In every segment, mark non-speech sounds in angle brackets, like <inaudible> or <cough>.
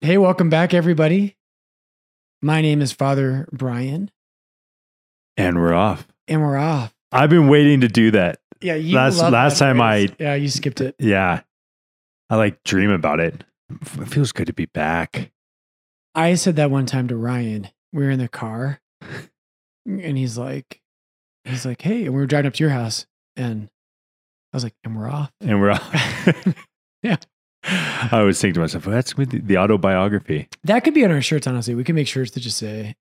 Hey, welcome back, everybody. My name is Father Brian, And we're off. and we're off. I've been waiting to do that. Yeah, you Last- last time phrase. I- yeah, you skipped it. Yeah. I like dream about it. It feels good to be back. I said that one time to Ryan. We were in the car, and he's like, he's like, hey, and we were driving up to your house, and I was like, and we're off. And we're off. <laughs> Yeah. <laughs> I was thinking to myself, well, that's with the, the autobiography, That could be on our shirts. Honestly, we can make shirts that just say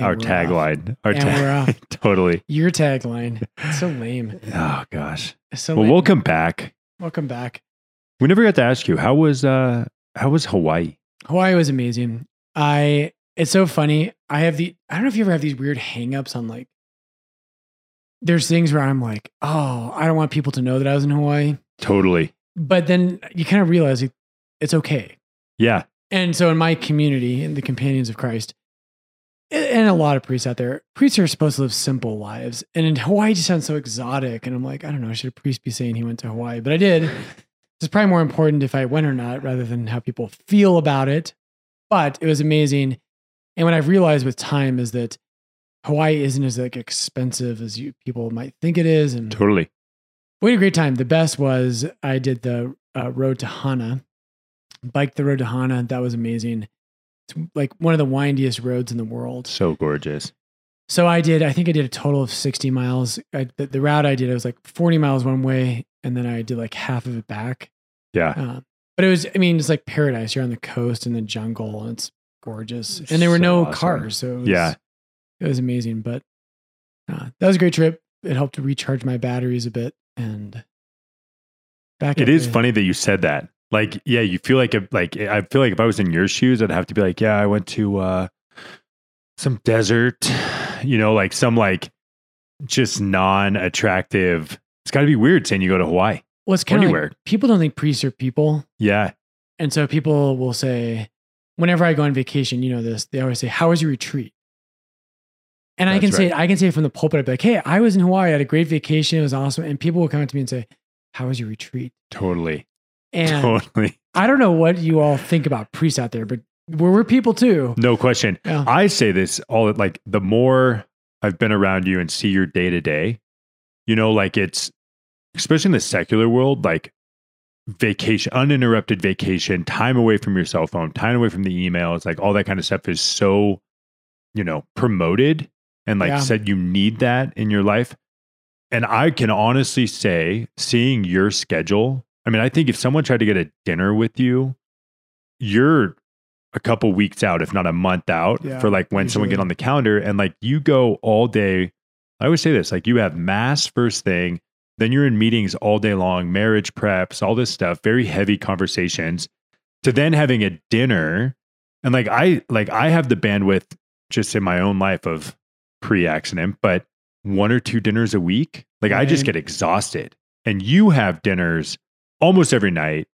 our tagline. Our And tag- we're off. <laughs> totally. Your tagline. It's so lame. <laughs> Oh gosh. It's so Well, lame. welcome back. welcome back. We never got to ask you how was uh how was Hawaii? Hawaii was amazing. I it's so funny. I have the I don't know if you ever have these weird hangups on like there's things where I'm like, oh, I don't want people to know that I was in Hawaii. Totally. But then you kind of realize it, it's okay. Yeah. And so in my community, in the Companions of Christ, and a lot of priests out there, priests are supposed to live simple lives. And in Hawaii just sounds so exotic. And I'm like, I don't know, should a priest be saying he went to Hawaii? But I did. <laughs> It's probably more important if I went or not rather than how people feel about it. But it was amazing. And what I've realized with time is that Hawaii isn't as like expensive as you people might think it is. And Totally. We had a great time. The best was I did the uh, road to Hana, biked the road to Hana. That was amazing. It's like one of the windiest roads in the world. So gorgeous. So I did, I think I did a total of 60 miles. I, the, the route I did, it was like 40 miles one way, and then I did like half of it back. Yeah. Uh, but it was, I mean, it's like paradise. You're on the coast in the jungle, and it's gorgeous. And there were so no awesome. cars. So it was, Yeah. it was amazing. But uh, that was a great trip. It helped to recharge my batteries a bit. And back It is the- funny that you said that. Like, yeah, you feel like if, like I feel like if I was in your shoes, I'd have to be like, yeah, I went to uh some desert, you know, like some like just non-attractive. It's got to be weird saying you go to Hawaii. Well, it's kind of anywhere. like people don't think priests are people. Yeah, And so people will say, whenever I go on vacation, you know this, they always say, How was your retreat? And I That's can say it, I can say it from the pulpit. I'd be like, Hey, I was in Hawaii, I had a great vacation, it was awesome. And people will come up to me and say, How was your retreat? totally, And <laughs> totally, I don't know what you all think about priests out there, but we're, we're people too. no question. Yeah. I say this all like the more I've been around you and see your day to day, you know, like it's especially in the secular world, like vacation, uninterrupted vacation, time away from your cell phone, time away from the emails, like all that kind of stuff is so, you know, promoted and like Yeah. said you need that in your life. And I can honestly say, seeing your schedule, I mean, I think if someone tried to get a dinner with you, you're a couple weeks out, if not a month out, Yeah, for like when someone get on the calendar and like you go all day. I always say this like you have mass first thing, then you're in meetings all day long, marriage preps, all this stuff, very heavy conversations, to then having a dinner. And like I like I have the bandwidth just in my own life of pre-accident, but one or two dinners a week, like I just get exhausted. And you have dinners almost every night.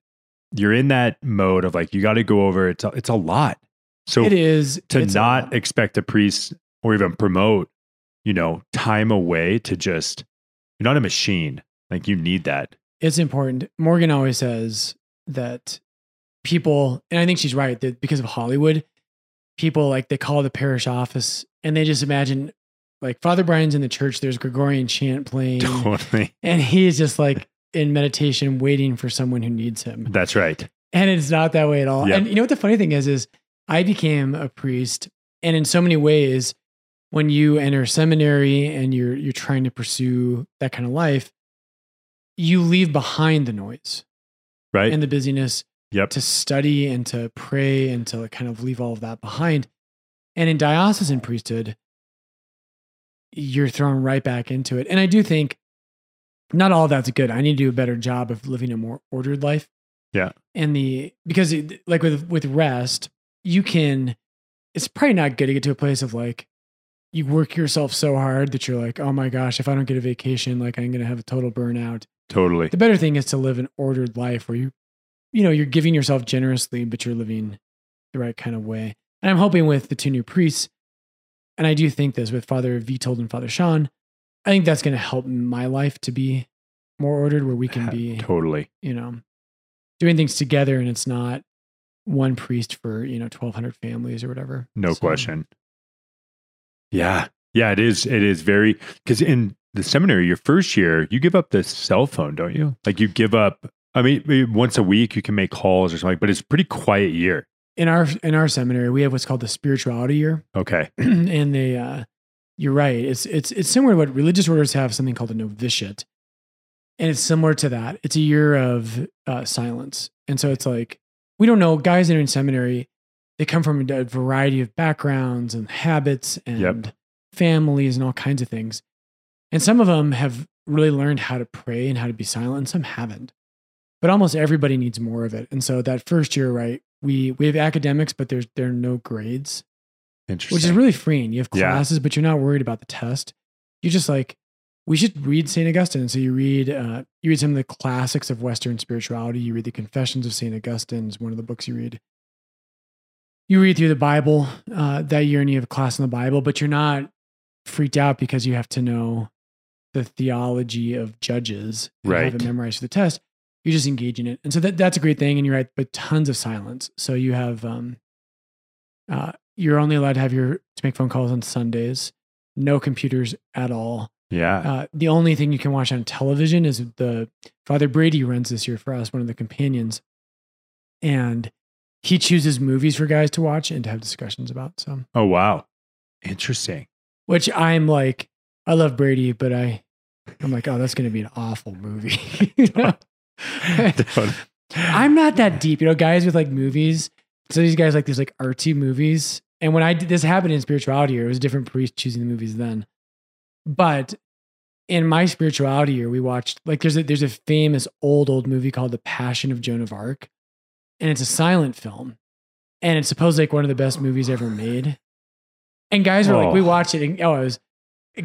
You're in that mode of like you got to go over. It's a, it's a lot. So it is to it's not expect a priest or even promote, you know, time away to just you're not a machine. Like you need that. it's important. Morgan always says that people, and I think she's right, that because of Hollywood, people like they call the parish office and they just imagine like Father Brian's in the church, there's Gregorian chant playing, Totally. <laughs> and he's just like in meditation waiting for someone who needs him. That's right. And it's not that way at all. Yep. And you know what the funny thing is is I became a priest and in so many ways when you enter seminary and you're you're trying to pursue that kind of life you leave behind the noise Right. and the busyness yep. to study and to pray and to kind of leave all of that behind. And in diocesan priesthood, you're thrown right back into it. And I do think not all of that's good. I need to do a better job of living a more ordered life. Yeah. And the because it, like with with rest, you can it's probably not good to get to a place of like you work yourself so hard that you're like, oh my gosh, if I don't get a vacation, like I'm gonna have a total burnout. Totally. The better thing is to live an ordered life where you, you know, you're giving yourself generously, but you're living the right kind of way. And I'm hoping with the two new priests, and I do think this with Father Vitold and Father Sean, I think that's going to help my life to be more ordered, where we can <laughs> be, Totally. you know, doing things together, and it's not one priest for you know 1200 families or whatever No So, question. Yeah. Yeah, it is. It is very because in the seminary, your first year, you give up the cell phone, don't you? Like you give up. I mean, once a week you can make calls or something, but it's a pretty quiet year. In our in our seminary we have what's called the spirituality year. <clears throat> Okay. and they uh you're right. It's it's it's similar to what religious orders have something called a novitiate. And it's similar to that. It's a year of uh, silence. And so it's like we don't know guys that are in seminary they come from a variety of backgrounds and habits and Yep. families and all kinds of things. And some of them have really learned how to pray and how to be silent and some haven't. But almost everybody needs more of it. And so that first year right we we have academics but there's there are no grades Interesting. which is really freeing. You have Yeah. classes, but you're not worried about the test. You're just like we should read Saint Augustine. So you read uh, you read some of the classics of Western spirituality. You read the Confessions of Saint Augustine is one of the books you read. You read through the Bible uh, that year, and you have a class in the Bible, but you're not freaked out because you have to know the theology of Judges and have Right. it memorized for the test. You just engage in it, and so that that's a great thing. And you're right, but tons of silence. So you have um, uh, you're only allowed to have your to make phone calls on Sundays. No computers at all. yeah. Uh, the only thing you can watch on television is the Father Brady runs this year for us, one of the companions, and he chooses movies for guys to watch and to have discussions about. So, oh wow. Interesting. which I'm like, I love Brady, but I, I'm like, oh, that's going to be an awful movie. <laughs> <laughs> You know? I'm not that deep, you know. Guys with like movies, so these guys like these like artsy movies. And when I did this happened in spirituality year, it was a different priest choosing the movies then. But in my spirituality year, we watched like there's a there's a famous old old movie called The Passion of Joan of Arc, and it's a silent film, and it's supposed like one of the best movies ever made. And guys were like, we Oh. watched it, and oh, it was.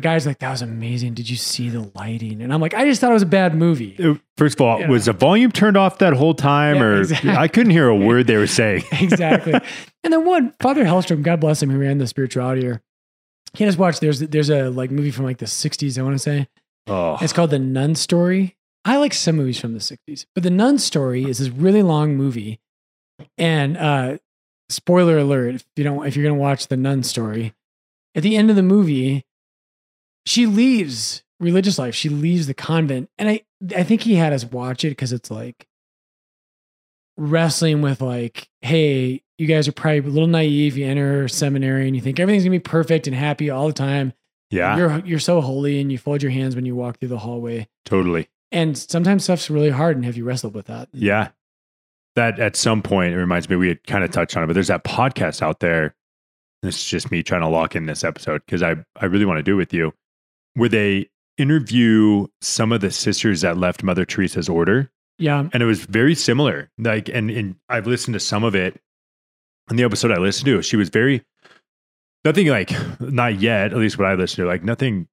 Guys like that was amazing. Did you see the lighting? And I'm like, I just thought it was a bad movie. First of all, was the volume turned off that whole time, Yeah, or exactly. I couldn't hear a word they were saying? <laughs> exactly. and then one Father Hellstrom, God bless him, who ran the spirituality here. He just watched. There's there's a like movie from like the '60s. I want to say Oh, it's called The Nun Story. I like some movies from the '60s, but The Nun Story is this really long movie. And uh, spoiler alert: if you don't, if you're gonna watch The Nun Story, at the end of the movie, she leaves religious life. She leaves the convent, and I I think he had us watch it because it's like wrestling with like, hey, you guys are probably a little naive. You enter seminary and you think everything's gonna be perfect and happy all the time. yeah, You're you're so holy and you fold your hands when you walk through the hallway. totally. And sometimes stuff's really hard and have you wrestled with that? Yeah. That at some point, it reminds me, we had kind of touched on it, but there's that podcast out there. This is just me trying to lock in this episode because I, I really want to do it with you, where they interview some of the sisters that left Mother Teresa's order. Yeah. And it was very similar. Like, and, and I've listened to some of it. In the episode I listened to, she was very, nothing like, not yet, at least what I listened to, like nothing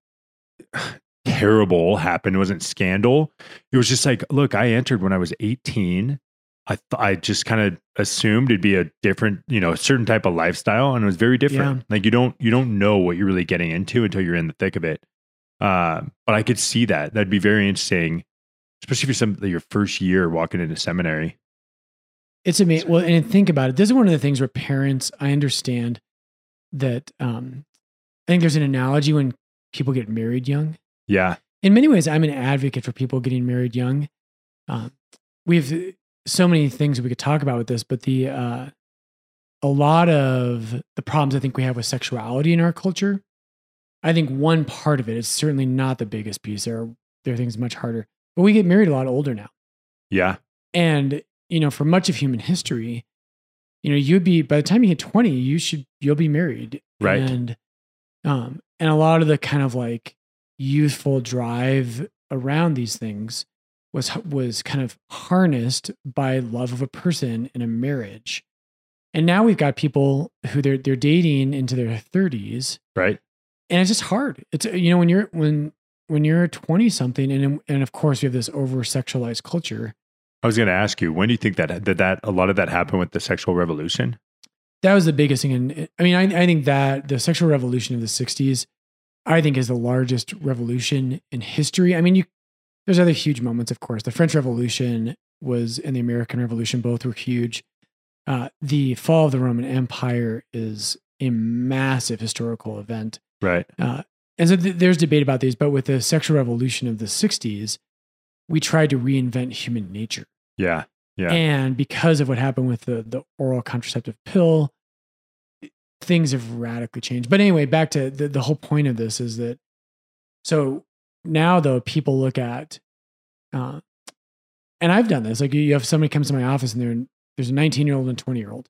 <sighs> terrible happened. It wasn't scandal. It was just like, look, I entered when I was 18. I th- I just kind of assumed it'd be a different, you know, a certain type of lifestyle, and it was very different. Yeah. Like you don't you don't know what you're really getting into until you're in the thick of it. Uh, but I could see that. That'd be very interesting, especially for some your first year walking into seminary. It's amazing. Well, and think about it. This is one of the things where parents, I understand that um I think there's an analogy when people get married young. Yeah, in many ways, I'm an advocate for people getting married young. Um, we have so many things we could talk about with this, but the uh, a lot of the problems I think we have with sexuality in our culture. I think one part of it is certainly not the biggest piece. There are there are things much harder, but we get married a lot older now, yeah, and you know, for much of human history, you know, you'd be by the time you hit 20, you should you'll be married, Right. And um, and a lot of the kind of like youthful drive around these things was was kind of harnessed by love of a person in a marriage. And now we've got people who they're they're dating into their 30s right. And it's just hard. It's you know when you're when when you're 20 something and and of course we have this over sexualized culture. I was going to ask you, when do you think that that that a lot of that happened with the sexual revolution? That was the biggest thing and I mean I I think that the sexual revolution of the 60s I think is the largest revolution in history. I mean you there's other huge moments of course. The French Revolution was and the American Revolution both were huge. uh, the fall of the Roman Empire is a massive historical event. Right. Uh, and so th- there's debate about these, but with the sexual revolution of the 60s, we tried to reinvent human nature. Yeah. Yeah. And because of what happened with the, the oral contraceptive pill, things have radically changed. But anyway, back to the, the whole point of this is that so now though people look at uh, and I've done this. Like you have somebody comes to my office and they're there's a 19 year old and 20 year old,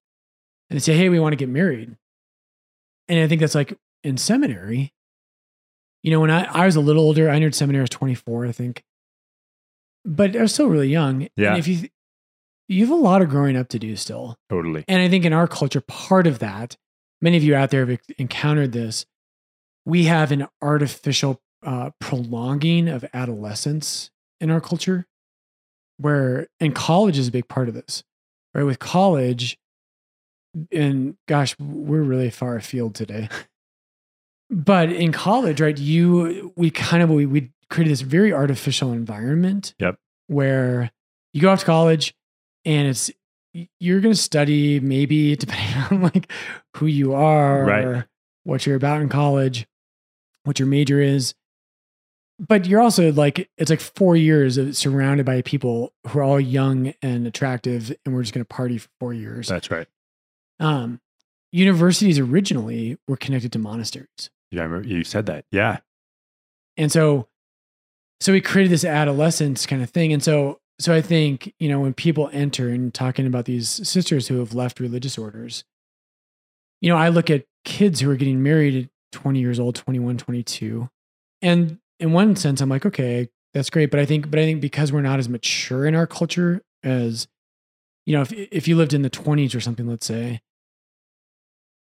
and they say, "Hey, we want to get married," and I think that's like in seminary. You know, when I, I was a little older, I entered seminary I was 24, I think, but I was still really young. Yeah. And if you you have a lot of growing up to do still, totally. and I think in our culture, part of that, many of you out there have encountered this. We have an artificial uh, prolonging of adolescence in our culture, where and college is a big part of this, right? With college, and gosh, we're really far afield today. <laughs> but in college, right? You we kind of we we created this very artificial environment. Yep. Where you go off to college, and it's you're going to study maybe <laughs> depending on like who you are Right. or what you're about in college, what your major is. But you're also like it's like four years of surrounded by people who are all young and attractive, and we're just going to party for four years. That's right. Um, universities originally were connected to monasteries. Yeah. I remember you said that. Yeah. And so, so we created this adolescence kind of thing. And so, so I think, you know, when people enter and talking about these sisters who have left religious orders, you know, I look at kids who are getting married at 20 years old, 21, 22. And in one sense, I'm like, okay, that's great. But I think, but I think because we're not as mature in our culture as, you know, if, if you lived in the 20s or something, let's say,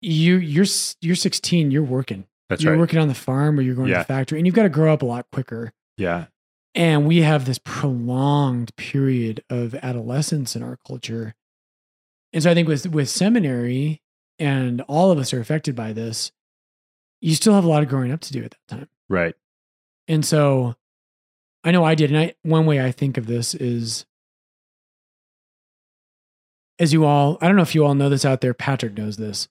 you, you're, you're 16, you're working That's you're right. working on the farm or you're going to the factory and you've got to grow up a lot quicker. yeah. And we have this prolonged period of adolescence in our culture. And so I think with with seminary and all of us are affected by this, you still have a lot of growing up to do at that time. Right. And so I know I did. And I one way I think of this is as you all, I don't know if you all know this out there, Patrick knows this,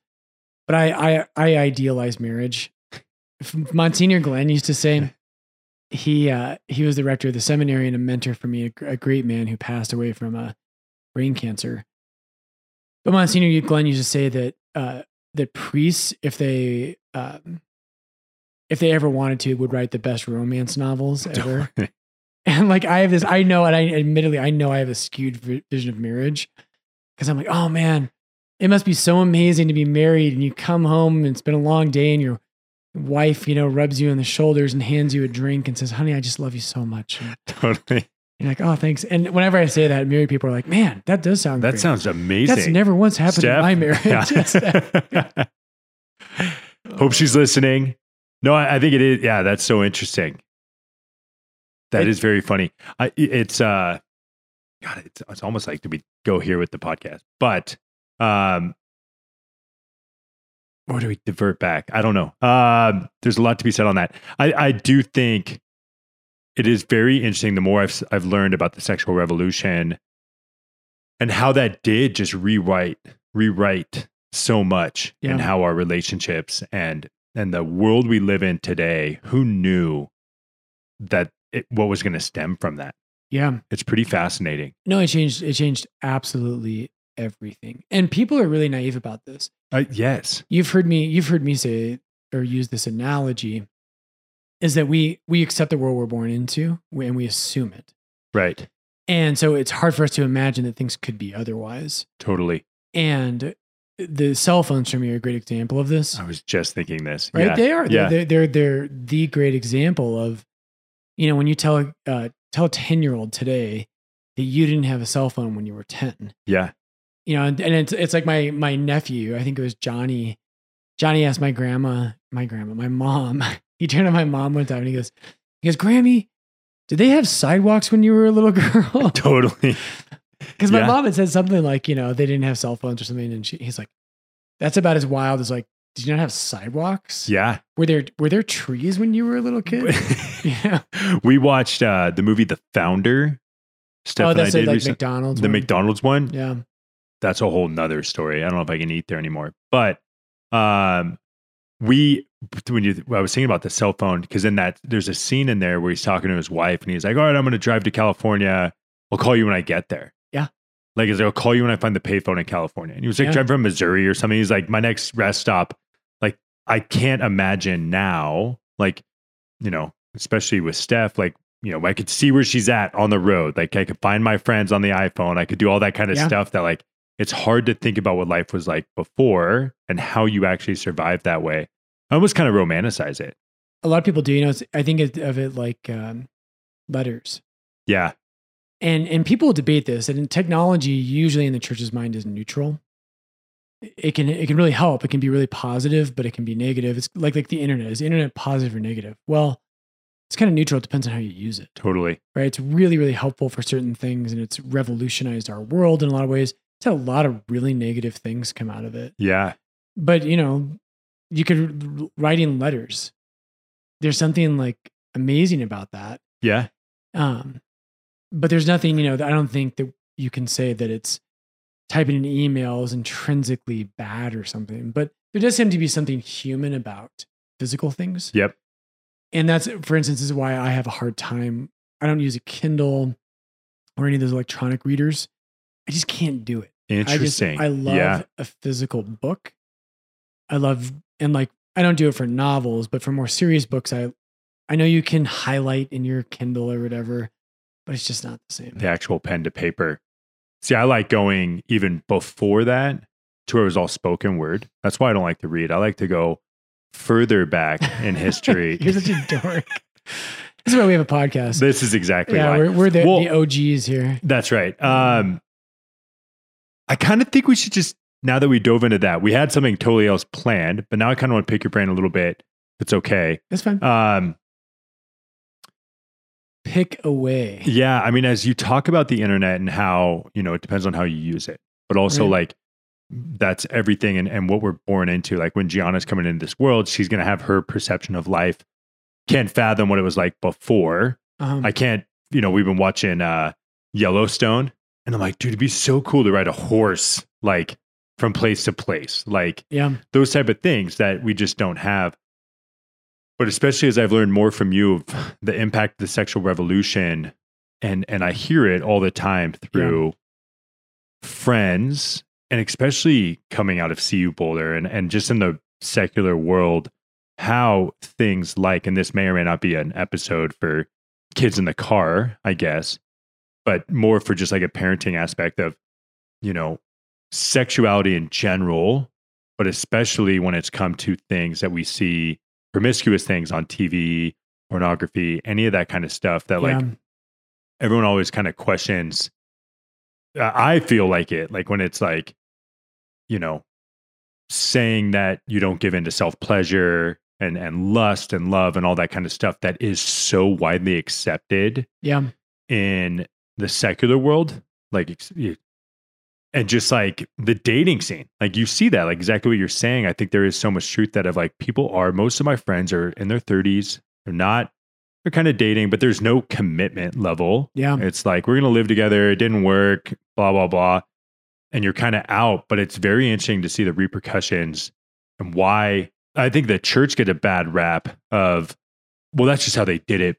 but I I, I idealize marriage. Monsignor Glenn used to say he uh, he was the rector of the seminary and a mentor for me, a, a great man who passed away from uh, brain cancer. But Monsignor Glenn used to say that uh, that priests, if they um, if they ever wanted to, would write the best romance novels <laughs> ever. And like I have this, I know, and I admittedly I know I have a skewed vision of marriage because I'm like, oh man, it must be so amazing to be married and you come home and it's been a long day and your wife, you know, rubs you on the shoulders and hands you a drink and says, honey, I just love you so much. And <laughs> totally. you're like, oh, thanks. And whenever I say that, married people are like, man, that does sound That great. sounds amazing. That's never once happened in my marriage. <laughs> Yeah. <laughs> Hope she's listening. No, I, I think it is. Yeah, that's so interesting. That It- is very funny. I, it's uh, God, it's, it's almost like do we go here with the podcast? But um, or do we divert back? I don't know. Um, there's a lot to be said on that. I, I do think it is very interesting. The more I've I've learned about the sexual revolution and how that did just rewrite rewrite so much Yeah. how our relationships and and the world we live in today. Who knew that it, what was going to stem from that? yeah. It's pretty fascinating. No, it changed. It changed absolutely everything. And people are really naive about this. Uh, yes, You've heard me. You've heard me say or use this analogy. Is that we we accept the world we're born into and we assume it, right, and so it's hard for us to imagine that things could be otherwise. totally. And the cell phones for me are a great example of this. I was just thinking this. right? Yeah. They are. Yeah. They're, they're they're the great example of, you know, when you tell uh, tell a ten year old today that you didn't have a cell phone when you were ten, yeah, you know, and, and it's it's like my my nephew. I think it was Johnny. Johnny asked my grandma, my grandma, my mom. <laughs> He turned to my mom one time and he goes, he goes, Grammy, did they have sidewalks when you were a little <laughs> girl? <laughs> totally. Because my Yeah. mom had said something like, you know, they didn't have cell phones or something, and she, he's like, that's about as wild as like, did you not have sidewalks? Yeah. Were there were there trees when you were a little kid? yeah. we watched uh, the movie The Founder. Steph oh, and I that's did like recent- McDonald's. the one. McDonald's one. Yeah. That's a whole nother story. I don't know if I can eat there anymore. But um we when you I was thinking about the cell phone because in that there's a scene in there where he's talking to his wife and he's like, All right, I'm gonna drive to California. I'll call you when I get there. Yeah. Like he's like, I'll call you when I find the payphone in California. And he was like Yeah. driving from Missouri or something. He's like, My next rest stop, like I can't imagine now, like, you know, especially with Steph, like, you know, I could see where she's at on the road. Like I could find my friends on the iPhone. I could do all that kind of Yeah. stuff that like it's hard to think about what life was like before and how you actually survived that way. I almost kind of romanticize it. A lot of people do. You know, it's, I think of it like um, letters. Yeah. and and people debate this and technology usually in the church's mind is neutral it can it can really help it can be really positive but it can be negative it's like like the internet is the internet positive or negative well it's kind of neutral it depends on how you use it Totally. right it's really really helpful for certain things and it's revolutionized our world in a lot of ways had a lot of really negative things come out of it Yeah. but you know you could writing letters there's something like amazing about that Yeah. um, but there's nothing, you know, that I don't think that you can say that it's typing an email is intrinsically bad or something. But there does seem to be something human about physical things. Yep. And that's, for instance, is why I have a hard time. I don't use a Kindle or any of those electronic readers. I just can't do it. Interesting. I just, I love Yeah. a physical book. I love, and like, I don't do it for novels, but for more serious books, I, I know you can highlight in your Kindle or whatever, but it's just not the same. The actual pen to paper. See, I like going even before that to where it was all spoken word. That's why I don't like to read. I like to go further back in history. <laughs> You're such a dork. <laughs> this is why we have a podcast. this is exactly yeah, why. we're, we're the, Well- the OGs here. That's right. Um, I kind of think we should just now that we dove into that, we had something totally else planned, but now I kind of want to pick your brain a little bit. It's okay. That's fine. Um, Pick away. yeah, I mean, as you talk about the internet and how you know it depends on how you use it, but also Right. like that's everything and, and what we're born into. Like when Gianna's coming into this world, she's going to have her perception of life. Can't fathom what it was like before. Um, I can't, you know, we've been watching uh Yellowstone and I'm like, dude, it'd be so cool to ride a horse like from place to place. Like yeah. those type of things that we just don't have. But especially as I've learned more from you of the impact of the sexual revolution and and I hear it all the time through friends and especially coming out of CU Boulder and, and just in the secular world, how things like, and this may or may not be an episode for kids in the car, I guess, but more for just like a parenting aspect of, you know, sexuality in general, but especially when it's come to things that we see promiscuous things on TV, pornography, any of that kind of stuff that like everyone always kind of questions. I feel like it, like when it's like, you know, saying that you don't give in to self pleasure and and lust and love and all that kind of stuff that is so widely accepted Yeah. in the secular world, like, and just like the dating scene, like you see that, like exactly what you're saying. I think there is so much truth that of like people are, most of my friends are in their 30s, they're not, they're kind of dating, but there's no commitment level. Yeah. It's like, we're going to live together. It didn't work, blah, blah, blah. And you're kind of out, but it's very interesting to see the repercussions and why I think the church get a bad rap of, well, that's just how they did it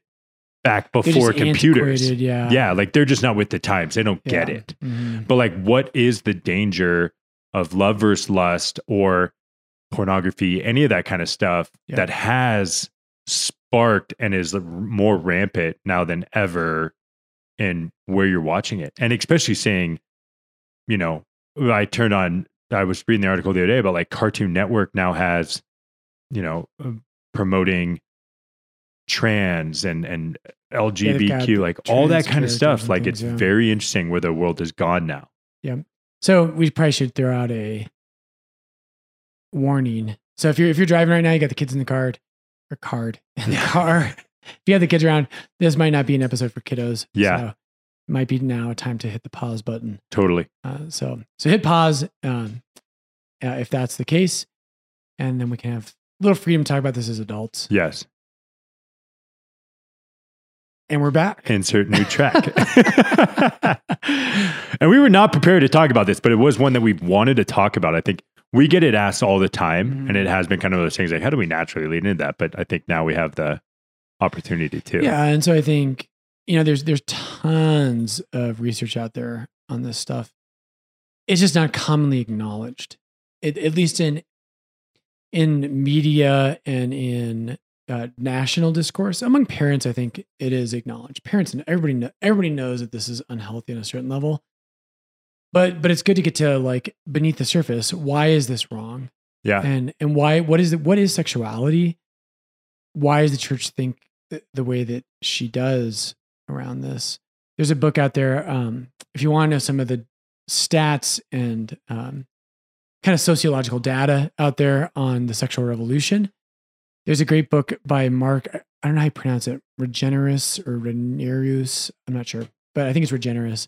back before computers. Yeah. Yeah, like they're just not with the times. They don't get Yeah. it. Mhm. But like, what is the danger of love versus lust or pornography, any of that kind of stuff Yeah. that has sparked and is more rampant now than ever in where you're watching it? And especially saying, you know, I turned on, I was reading the article the other day about like Cartoon Network now has, you know, uh, promoting trans and and LGBTQ, like all that kind of stuff. Like things, it's yeah. very interesting where the world has gone now. Yeah. So we probably should throw out a warning. So if you're if you're driving right now, you got the kids in the card or card in the car. If you have the kids around, this might not be an episode for kiddos. Yeah. So it might be now a time to hit the pause button. Totally. Uh, so so hit pause um, uh, if that's the case, and then we can have a little freedom to talk about this as adults. Yes. And we're back. Insert new track. <laughs> and we were not prepared to talk about this, but it was one that we wanted to talk about. I think we get it asked all the time, Mhm. and it has been kind of those things like, how do we naturally lead into that? But I think now we have the opportunity to. Yeah, and so I think you know there's there's tons of research out there on this stuff. It's just not commonly acknowledged, it, at least in in media and in uh, national discourse among parents. I think it is acknowledged. Parents and everybody know, everybody knows that this is unhealthy on a certain level. But but it's good to get to like beneath the surface. Why is this wrong? Yeah. and and why what is it what is sexuality why does the church think th- the way that she does around this there's a book out there um if you want to know some of the stats and um kind of sociological data out there on the sexual revolution there's a great book by mark i don't know how you pronounce it regenerus or renerus i'm not sure but i think it's regenerus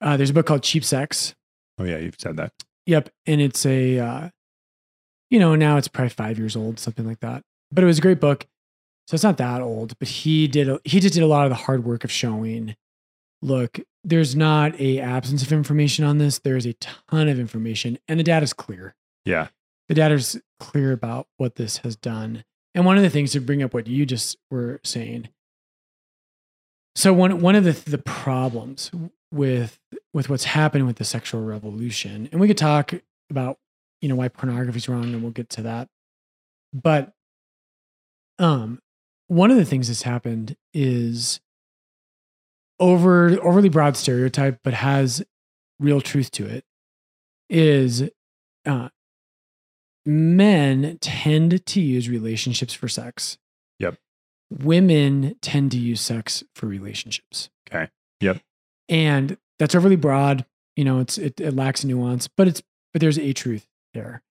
uh, there's a book called cheap sex Oh, yeah. You've said that. Yep. And it's a, uh, you know, now it's probably five years old, something like that. But it was a great book. So it's not that old, but he did, he just did a lot of the hard work of showing, look, there's not a absence of information on this. There's a ton of information and the data is clear. Yeah. The data is clear about what this has done. And one of the things to bring up what you just were saying. So one one of the the problems with with what's happened with the sexual revolution, and we could talk about you know why pornography is wrong, and we'll get to that. But um, one of the things that's happened is over overly broad stereotype, but has real truth to it. Is uh, men tend to use relationships for sex. Yep. Women tend to use sex for relationships. Okay. Yep. And that's overly broad. You know, it's it, it lacks nuance, but it's but there's a truth there.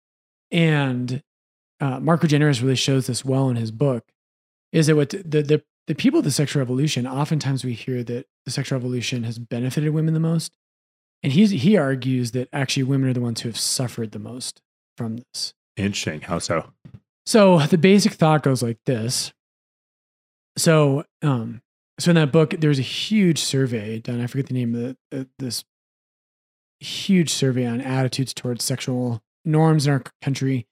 And uh, Mark Regeneris really shows this well in his book. Is that what the the the people of the sexual revolution? Oftentimes we hear that the sexual revolution has benefited women the most, and he's he argues that actually women are the ones who have suffered the most from this. Interesting. How so? So the basic thought goes like this. So, um, so in that book, there's a huge survey done. I forget the name of the, uh, this huge survey on attitudes towards sexual norms in our country,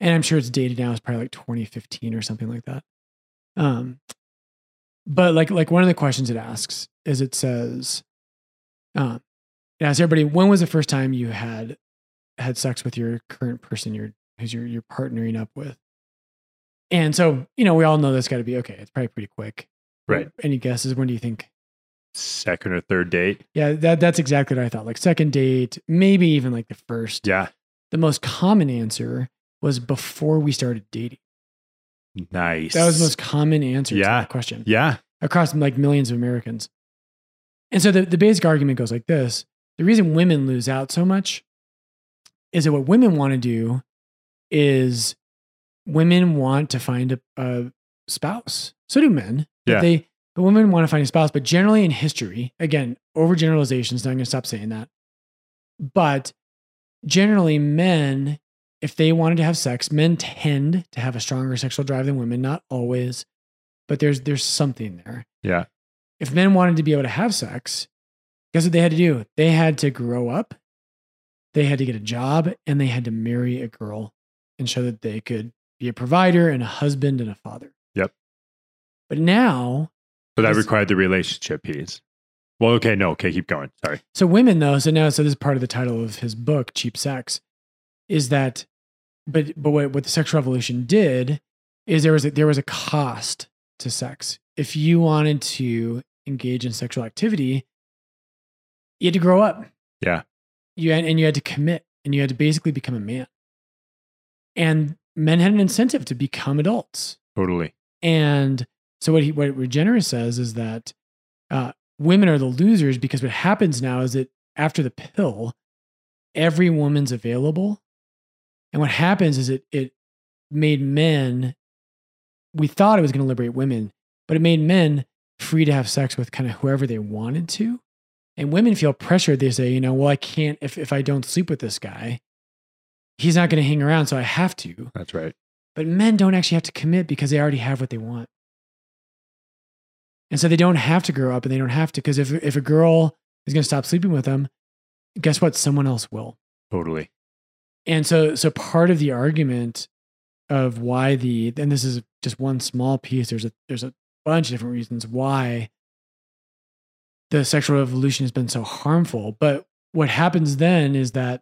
and I'm sure it's dated now. It's probably like 2015 or something like that. Um, but like like one of the questions it asks is it says, um, it asks everybody when was the first time you had had sex with your current person you're who's you're you're partnering up with. And so, you know, we all know that's got to be okay. It's probably pretty quick. Right. Any guesses? When do you think? Second or third date? Yeah, that that's exactly what I thought. Like second date, maybe even like the first. Yeah. The most common answer was before we started dating. Nice. That was the most common answer to that question Yeah. across like millions of Americans. And so the, the basic argument goes like this the reason women lose out so much is that what women want to do is women want to find a, a spouse. So do men. But Yeah. they but women want to find a spouse. But generally in history, again, overgeneralizations, not gonna stop saying that. But generally, men, if they wanted to have sex, men tend to have a stronger sexual drive than women, not always, but there's there's something there. Yeah. If men wanted to be able to have sex, guess what they had to do? They had to grow up, they had to get a job, and they had to marry a girl and show that they could be a provider and a husband and a father. Yep. But now, So that required the relationship piece. Well, okay. No. Okay. Keep going. Sorry. so women though, so now, so this is part of the title of his book, Cheap Sex, is that, but but what, what the sexual revolution did is there was a, there was a cost to sex. If you wanted to engage in sexual activity, you had to grow up. Yeah. You had, and you had to commit, and you had to basically become a man. And men had an incentive to become adults. Totally. And so what he what Regeneris says is that uh, women are the losers because what happens now is that after the pill, every woman's available, and what happens is it it made men. We thought it was going to liberate women, but it made men free to have sex with kind of whoever they wanted to, and women feel pressured. They say, you know, well, I can't if if I don't sleep with this guy, he's not going to hang around, so I have to. That's right. But men don't actually have to commit because they already have what they want. And so they don't have to grow up and they don't have to, because if, if a girl is going to stop sleeping with them, guess what? Someone else will. Totally. And so, so part of the argument of why the, and this is just one small piece, there's a, there's a bunch of different reasons why the sexual revolution has been so harmful. But what happens then is that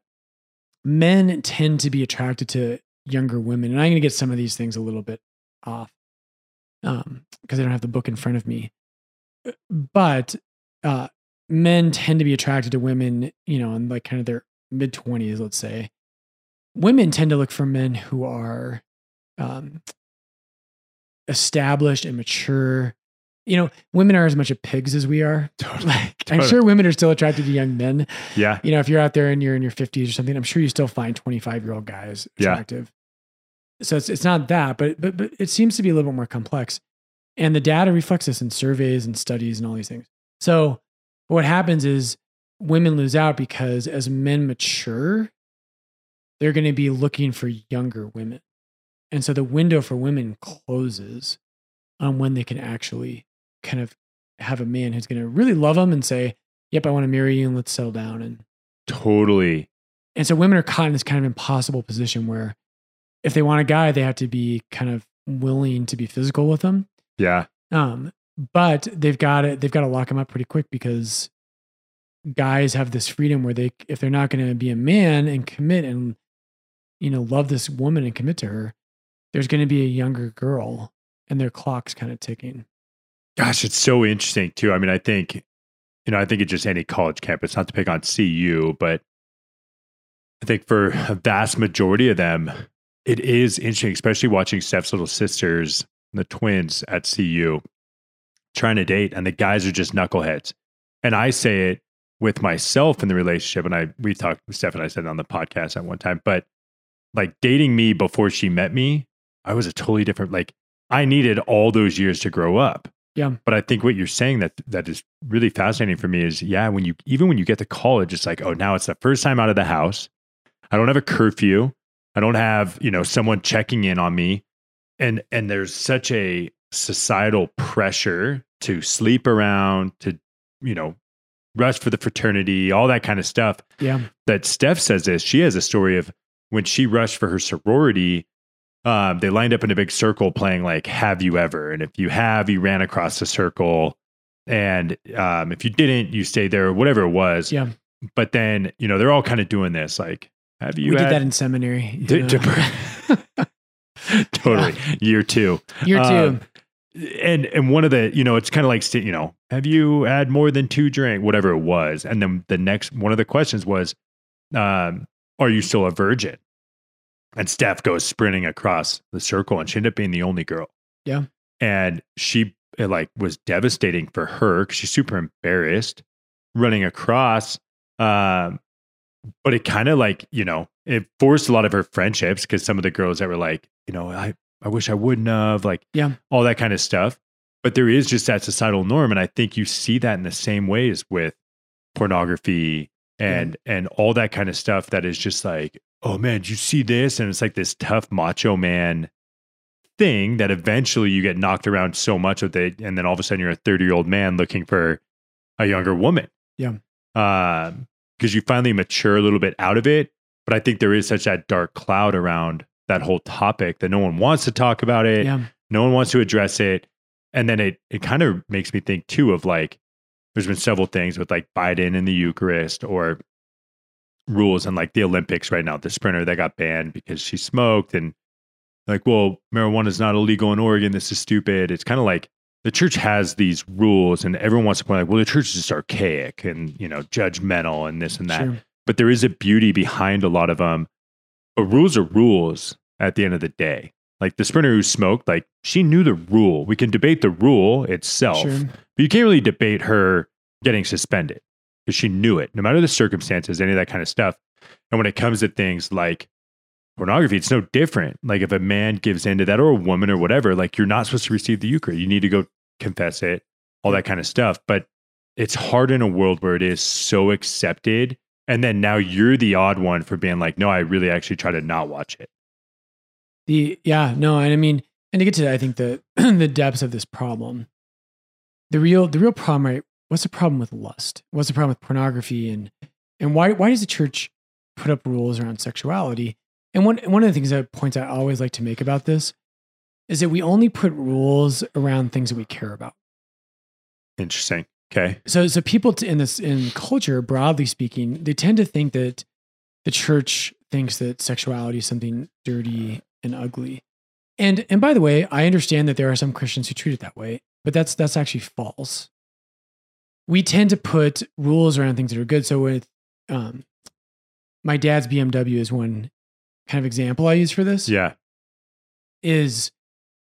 men tend to be attracted to younger women. And I'm going to get some of these things a little bit off um, because I don't have the book in front of me. But uh, men tend to be attracted to women, you know, in like kind of their mid 20s, let's say. Women tend to look for men who are um, established and mature. You know, women are as much of pigs as we are. <laughs> Totally. I'm sure women are still attracted to young men. Yeah. You know, if you're out there and you're in your 50s or something, I'm sure you still find 25 year old guys attractive. Yeah. So it's it's not that, but but but it seems to be a little bit more complex. And the data reflects this in surveys and studies and all these things. So what happens is women lose out because as men mature, they're going to be looking for younger women. And so the window for women closes on when they can actually kind of have a man who's going to really love them and say, "Yep, I want to marry you and let's settle down." And Totally. and so women are caught in this kind of impossible position where if they want a guy, they have to be kind of willing to be physical with them. Yeah. Um, but they've got to they've got to lock them up pretty quick because guys have this freedom where they if they're not going to be a man and commit and you know love this woman and commit to her, there's going to be a younger girl and their clock's kind of ticking. Gosh, it's so interesting too. I mean, I think, you know, I think it's just any college campus, not to pick on CU, but I think for a vast majority of them, it is interesting, especially watching Steph's little sisters, and the twins at CU, trying to date, and the guys are just knuckleheads. And I say it with myself in the relationship, and I we talked, Steph and I said it on the podcast at one time, but like dating me before she met me, I was a totally different, like I needed all those years to grow up. Yeah. But I think what you're saying that that is really fascinating for me is yeah, when you even when you get to college, it's like, oh, now it's the first time out of the house. I don't have a curfew. I don't have, you know, someone checking in on me. And and there's such a societal pressure to sleep around, to, you know, rush for the fraternity, all that kind of stuff Yeah. that Steph says this. She has a story of when she rushed for her sorority, um, they lined up in a big circle playing like "Have you ever?" And if you have, you ran across the circle, and um, if you didn't, you stayed there, whatever it was. Yeah. But then you know they're all kind of doing this, like, "Have you?" we did that in seminary. you To- know. to- <laughs> totally <laughs> year two. Year two. Um, and and one of the you know it's kind of like you know have you had more than two drink whatever it was and then the next one of the questions was um are you still a virgin and steph goes sprinting across the circle and she ended up being the only girl Yeah. and she it like was devastating for her because she's super embarrassed running across um but it kind of like you know it forced a lot of her friendships because some of the girls that were like you know i i wish i wouldn't have like Yeah. all that kind of stuff but there is just that societal norm and i think you see that in the same ways with pornography and and all that kind of stuff that is just like oh man did you see this and it's like this tough macho man thing that eventually you get knocked around so much with it and then all of a sudden you're a 30 year old man looking for a younger woman Yeah. um because you finally mature a little bit out of it but i think there is such that dark cloud around that whole topic that no one wants to talk about it Yeah. no one wants to address it and then it it kind of makes me think too of like there's been several things with like biden and the eucharist or rules and like the olympics right now the sprinter that got banned because she smoked and like well marijuana is not illegal in oregon this is stupid it's kind of like the church has these rules and everyone wants to point like well the church is just archaic and you know judgmental and this and that Sure. but there is a beauty behind a lot of um, them. But rules are rules at the end of the day. Like the sprinter who smoked, like she knew the rule. We can debate the rule itself, Sure. but you can't really debate her getting suspended because she knew it, no matter the circumstances, any of that kind of stuff. And when it comes to things like pornography, it's no different. Like if a man gives into that or a woman or whatever, like you're not supposed to receive the Eucharist. You need to go confess it, all that kind of stuff. But it's hard in a world where it is so accepted. And then now you're the odd one for being like, no, I really actually try to not watch it. The yeah, no, and I mean, and to get to I think the <clears throat> the depths of this problem, the real the real problem, right? What's the problem with lust? What's the problem with pornography and and why why does the church put up rules around sexuality? And one one of the things that points I always like to make about this is that we only put rules around things that we care about. Interesting. Okay. So so people in this in culture, broadly speaking, they tend to think that the church thinks that sexuality is something dirty and ugly. And and by the way, I understand that there are some Christians who treat it that way, but that's that's actually false. We tend to put rules around things that are good. So with um, my dad's BMW is one kind of example I use for this. Yeah. Is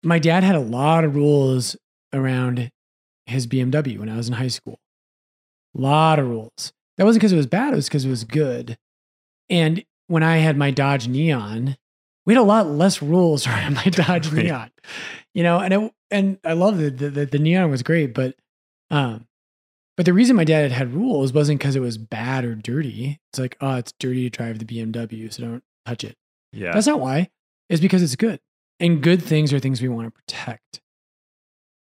my dad had a lot of rules around his BMW when I was in high school. A lot of rules. That wasn't because it was bad, it was because it was good. And when I had my Dodge Neon, we had a lot less rules <laughs> around my <laughs> Dodge Right. Neon. You know, and it, and I love the, the the Neon was great, but um but the reason my dad had had rules wasn't because it was bad or dirty. It's like, oh, it's dirty to drive the BMW, so don't touch it. Yeah. That's not why. It's because it's good. And good things are things we want to protect.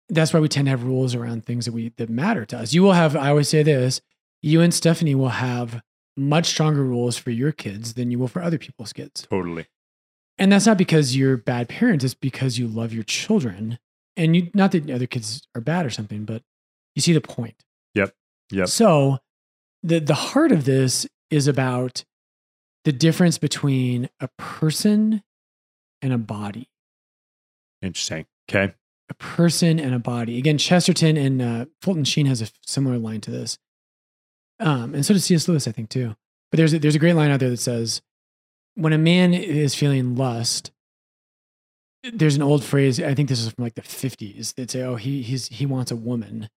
That's why we tend to have rules around things that we that matter to us. You will have, I always say this, you and Stephanie will have much stronger rules for your kids than you will for other people's kids. totally. And that's not because you're bad parents, it's because you love your children. And you not that other kids are bad or something, but you see the point. Yep. Yep. So the the heart of this is about the difference between a person and a body. Interesting. Okay. A person and a body. Again, Chesterton and uh, Fulton Sheen has a similar line to this. Um, and so does C.S. Lewis, I think, too. But there's a, there's a great line out there that says, when a man is feeling lust, there's an old phrase. I think this is from like the 50s. That say, "Oh, he he's he wants a woman,"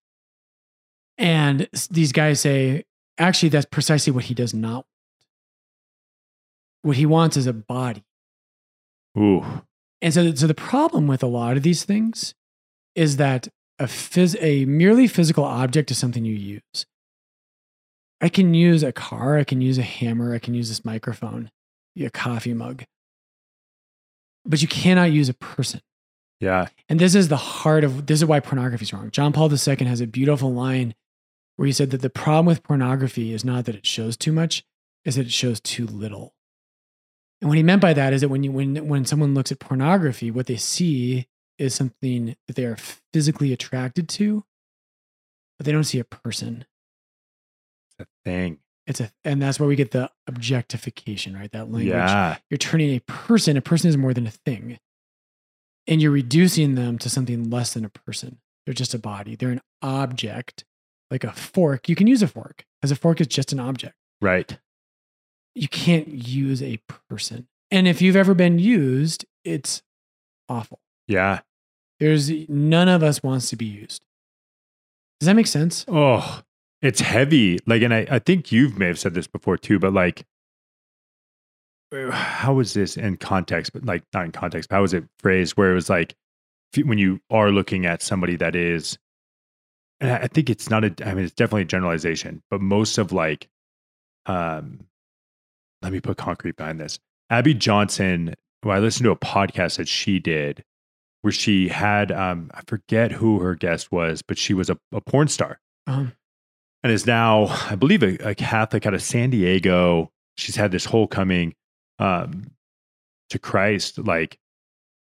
and these guys say, "Actually, that's precisely what he does not want. What he wants is a body." Ooh. And so, so the problem with a lot of these things is that a phys- a merely physical object is something you use. I can use a car, I can use a hammer, I can use this microphone, a coffee mug, but you cannot use a person. Yeah. And this is the heart of this is why pornography is wrong. John Paul II has a beautiful line where he said that the problem with pornography is not that it shows too much, is that it shows too little. And what he meant by that is that when you when when someone looks at pornography, what they see is something that they are physically attracted to, but they don't see a person. It's a thing. It's a and that's where we get the objectification, right? That language Yeah. you're turning a person, a person is more than a thing. And you're reducing them to something less than a person. They're just a body. They're an object, like a fork. You can use a fork, as a fork is just an object. Right. You can't use a person. And if you've ever been used, it's awful. Yeah. There's none of us wants to be used. Does that make sense? Oh, it's heavy. Like, and I, I think you may have said this before too, but like, <sighs> how was this in context? But like, not in context, but how was it phrased where it was like, when you are looking at somebody that is, and I think it's not a, I mean, it's definitely a generalization, but most of like, um, let me put concrete behind this. Abby Johnson, well, I listened to a podcast that she did where she had, um, I forget who her guest was, but she was a, a porn star Um, and is now, I believe, a, a Catholic out of San Diego. She's had this whole coming um, to Christ, like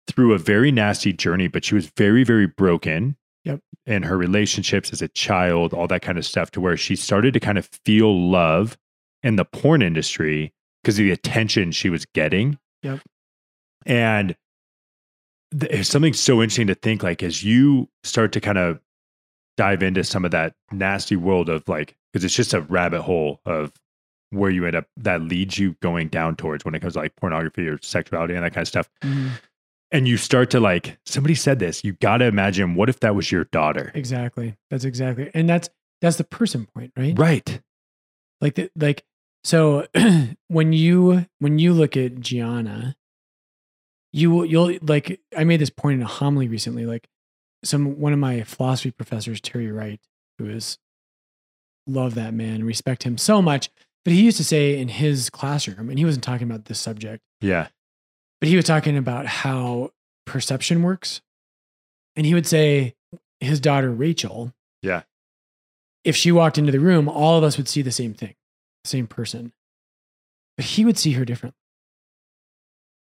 through a very nasty journey, but she was very, very broken. Yep. In her relationships as a child, all that kind of stuff, to where she started to kind of feel love in the porn industry because of the attention she was getting. Yep. And something so interesting to think like as you start to kind of dive into some of that nasty world of like because it's just a rabbit hole of where you end up that leads you going down towards when it comes to like pornography or sexuality and that kind of stuff mhm, and you start to like somebody said this you got to imagine what if that was your daughter exactly. That's exactly. And that's that's the person point, right? right like the, like so <clears throat> when you when you look at gianna you you'll like i made this point in a homily recently like some one of my philosophy professors terry wright who is love that man respect him so much but he used to say in his classroom and he wasn't talking about this subject yeah but he was talking about how perception works and he would say his daughter rachel Yeah. If she walked into the room, all of us would see the same thing, the same person. But he would see her differently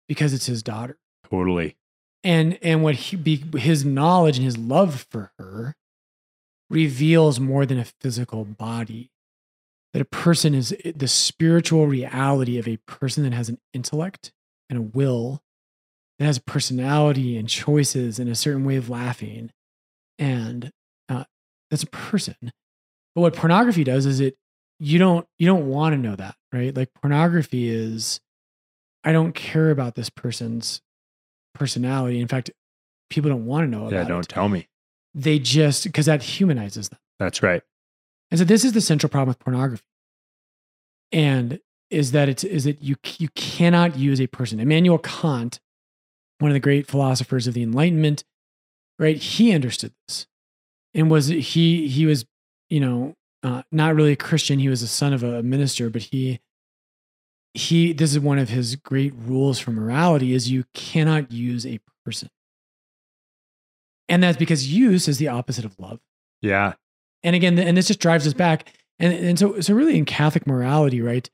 because it's his daughter. Totally. And and what he be, his knowledge and his love for her reveals more than a physical body. That a person is the spiritual reality of a person that has an intellect and a will, that has a personality and choices and a certain way of laughing. And uh, that's a person. But what pornography does is it you don't you don't want to know that, right? Like pornography is I don't care about this person's personality. In fact, people don't want to know about Yeah, don't tell me. They just because that humanizes them. That's right. And so this is the central problem with pornography. And is that it's is that you you cannot use a person. Immanuel Kant, one of the great philosophers of the Enlightenment, right? He understood this, and was he he was you know uh, not really a Christian. He was a son of a minister, but he he this is one of his great rules for morality is you cannot use a person, and that's because use is the opposite of love. Yeah. And again, and this just drives us back. And, and so, so really in Catholic morality, right,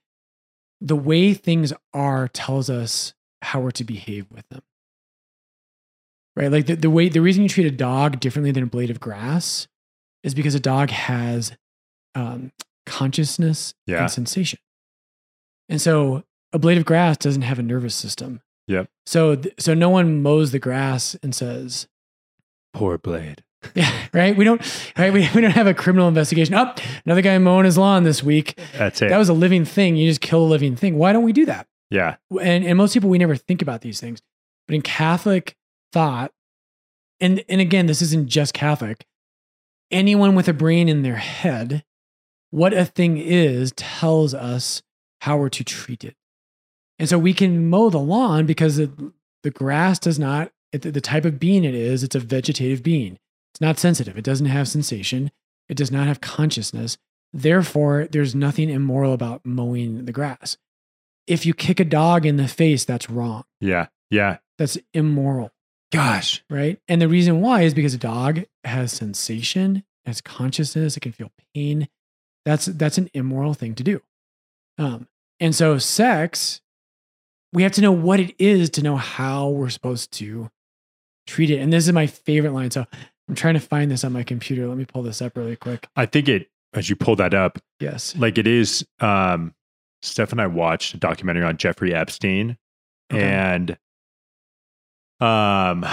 the way things are tells us how we're to behave with them. Right? Like the, the way, the reason you treat a dog differently than a blade of grass is because a dog has um, consciousness Yeah. and sensation. And so a blade of grass doesn't have a nervous system. Yep. So, th- so no one mows the grass and says, Poor Blade. Yeah, right. We don't, right. We, <laughs> we don't have a criminal investigation. Up, another guy mowing his lawn this week. That's it. That was a living thing. You just kill a living thing. Why don't we do that? yeah. And and most people we never think about these things. But in Catholic thought, and and again, this isn't just Catholic. Anyone with a brain in their head, what a thing is tells us how we're to treat it. And so we can mow the lawn because the, the grass does not, it- the type of being it is, it's a vegetative being. It's not sensitive. It doesn't have sensation. It does not have consciousness. Therefore, there's nothing immoral about mowing the grass. If you kick a dog in the face, that's wrong. Yeah. Yeah. That's immoral, Gosh. right? And the reason why is because a dog has sensation, has consciousness, it can feel pain. That's that's an immoral thing to do. Um, and so sex, we have to know what it is to know how we're supposed to treat it. And this is my favorite line. So I'm trying to find this on my computer. Let me pull this up really quick. I think it, as you pull that up, Yes. like it is, um, Steph and I watched a documentary on Jeffrey Epstein Okay. and um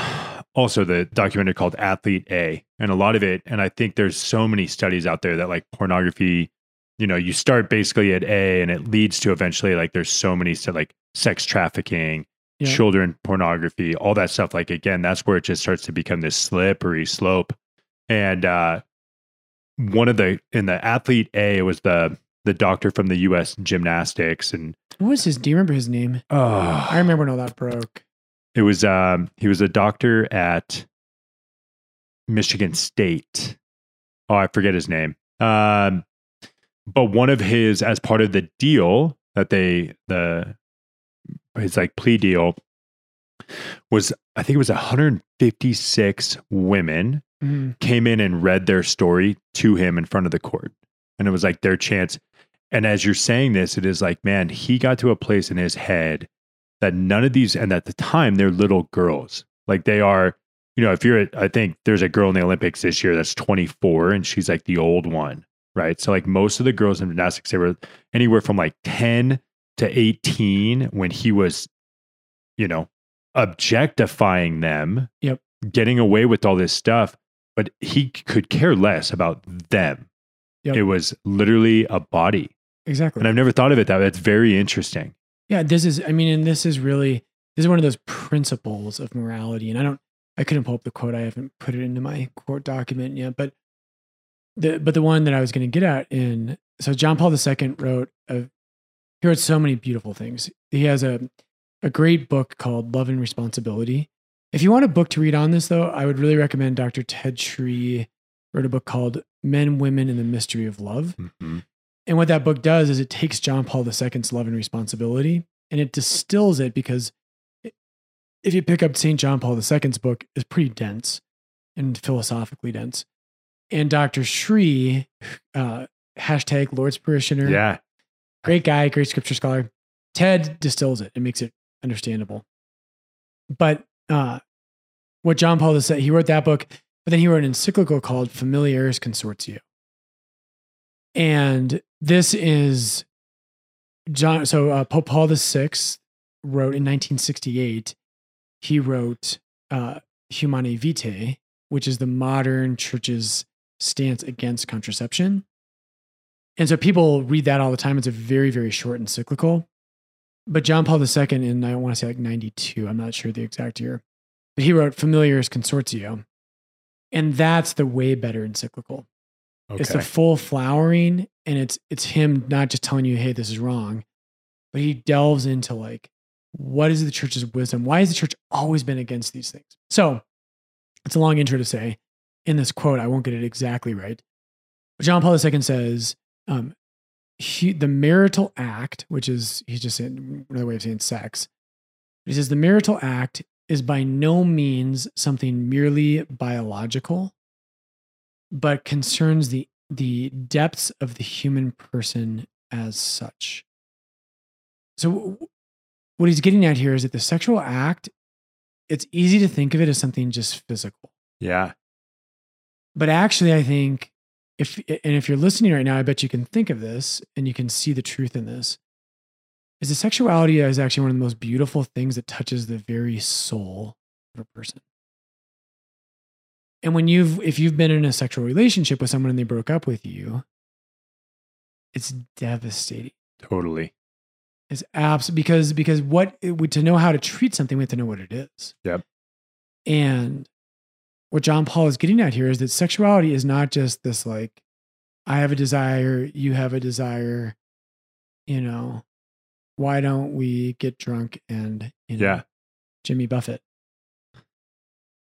also the documentary called Athlete A. And a lot of it, and I think there's so many studies out there that like pornography, you know, you start basically at A and it leads to eventually like there's so many st- like sex trafficking, Yeah. children pornography, all that stuff. Like again, that's where it just starts to become this slippery slope. And uh one of the in the athlete A it was the the doctor from the US gymnastics and What was his? Do you remember his name? Oh I remember when all that broke. it was um he was a doctor at Michigan State. Oh, I forget his name. Um but one of his as part of the deal that they the his like plea deal was I think it was 156 women Mhm. came in and read their story to him in front of the court. And it was like their chance. And as you're saying this, it is like, man, he got to a place in his head that none of these, and at the time, they're little girls. Like they are, you know, if you're, at, I think there's a girl in the Olympics this year that's 24 and she's like the old one, right? So, like most of the girls in gymnastics, they were anywhere from like 10 to 18 when he was, you know, objectifying them, Yep. getting away with all this stuff but he could care less about them. Yep. It was literally a body. Exactly. And I've never thought of it that way. It's very interesting. Yeah, this is, I mean, and this is really, this is one of those principles of morality. And I don't, I couldn't pull up the quote. I haven't put it into my court document yet, but the, but the one that I was going to get at in, so John Paul II wrote, a, he wrote so many beautiful things. He has a, a great book called Love and Responsibility. If you want a book to read on this, though, I would really recommend Dr. Ted Sri wrote a book called Men, Women, and the Mystery of Love. Mhm. And what that book does is it takes John Paul II's love and responsibility and it distills it because it- if you pick up St. John Paul II's book, it's pretty dense and philosophically dense. And Dr. Sri, uh, hashtag Lord's parishioner, Yeah. Great guy, great scripture scholar. Ted distills it and makes it understandable. But uh, what John Paul said, he wrote that book, but then he wrote an encyclical called Familiaris Consortio. And this is John. So uh, Pope Paul VI wrote in 1968. He wrote uh, Humanae Vitae, which is the modern church's stance against contraception. And so people read that all the time. It's a very, very short encyclical. But John Paul II, in I want to say like 92, I'm not sure the exact year, but he wrote Familiaris Consortio. And that's the way better encyclical. Okay. It's the full flowering, and it's it's him not just telling you, hey, this is wrong, but he delves into like what is the church's wisdom? Why has the church always been against these things? So it's a long intro to say in this quote, I won't get it exactly right. But John Paul II says, um, he, the marital act, which is, he's just saying, another way of saying sex, he says the marital act is by no means something merely biological, but concerns the, the depths of the human person as such. So, what he's getting at here is that the sexual act, it's easy to think of it as something just physical. yeah. But actually, I think if and if you're listening right now, I bet you can think of this and you can see the truth in this. Is that sexuality is actually one of the most beautiful things that touches the very soul of a person. And when you've if you've been in a sexual relationship with someone and they broke up with you, it's devastating. Totally. It's abs because because what we to know how to treat something, we have to know what it is. Yep. And what John Paul is getting at here is that sexuality is not just this like, I have a desire, you have a desire, you know, why don't we get drunk and you know, Yeah. Jimmy Buffett?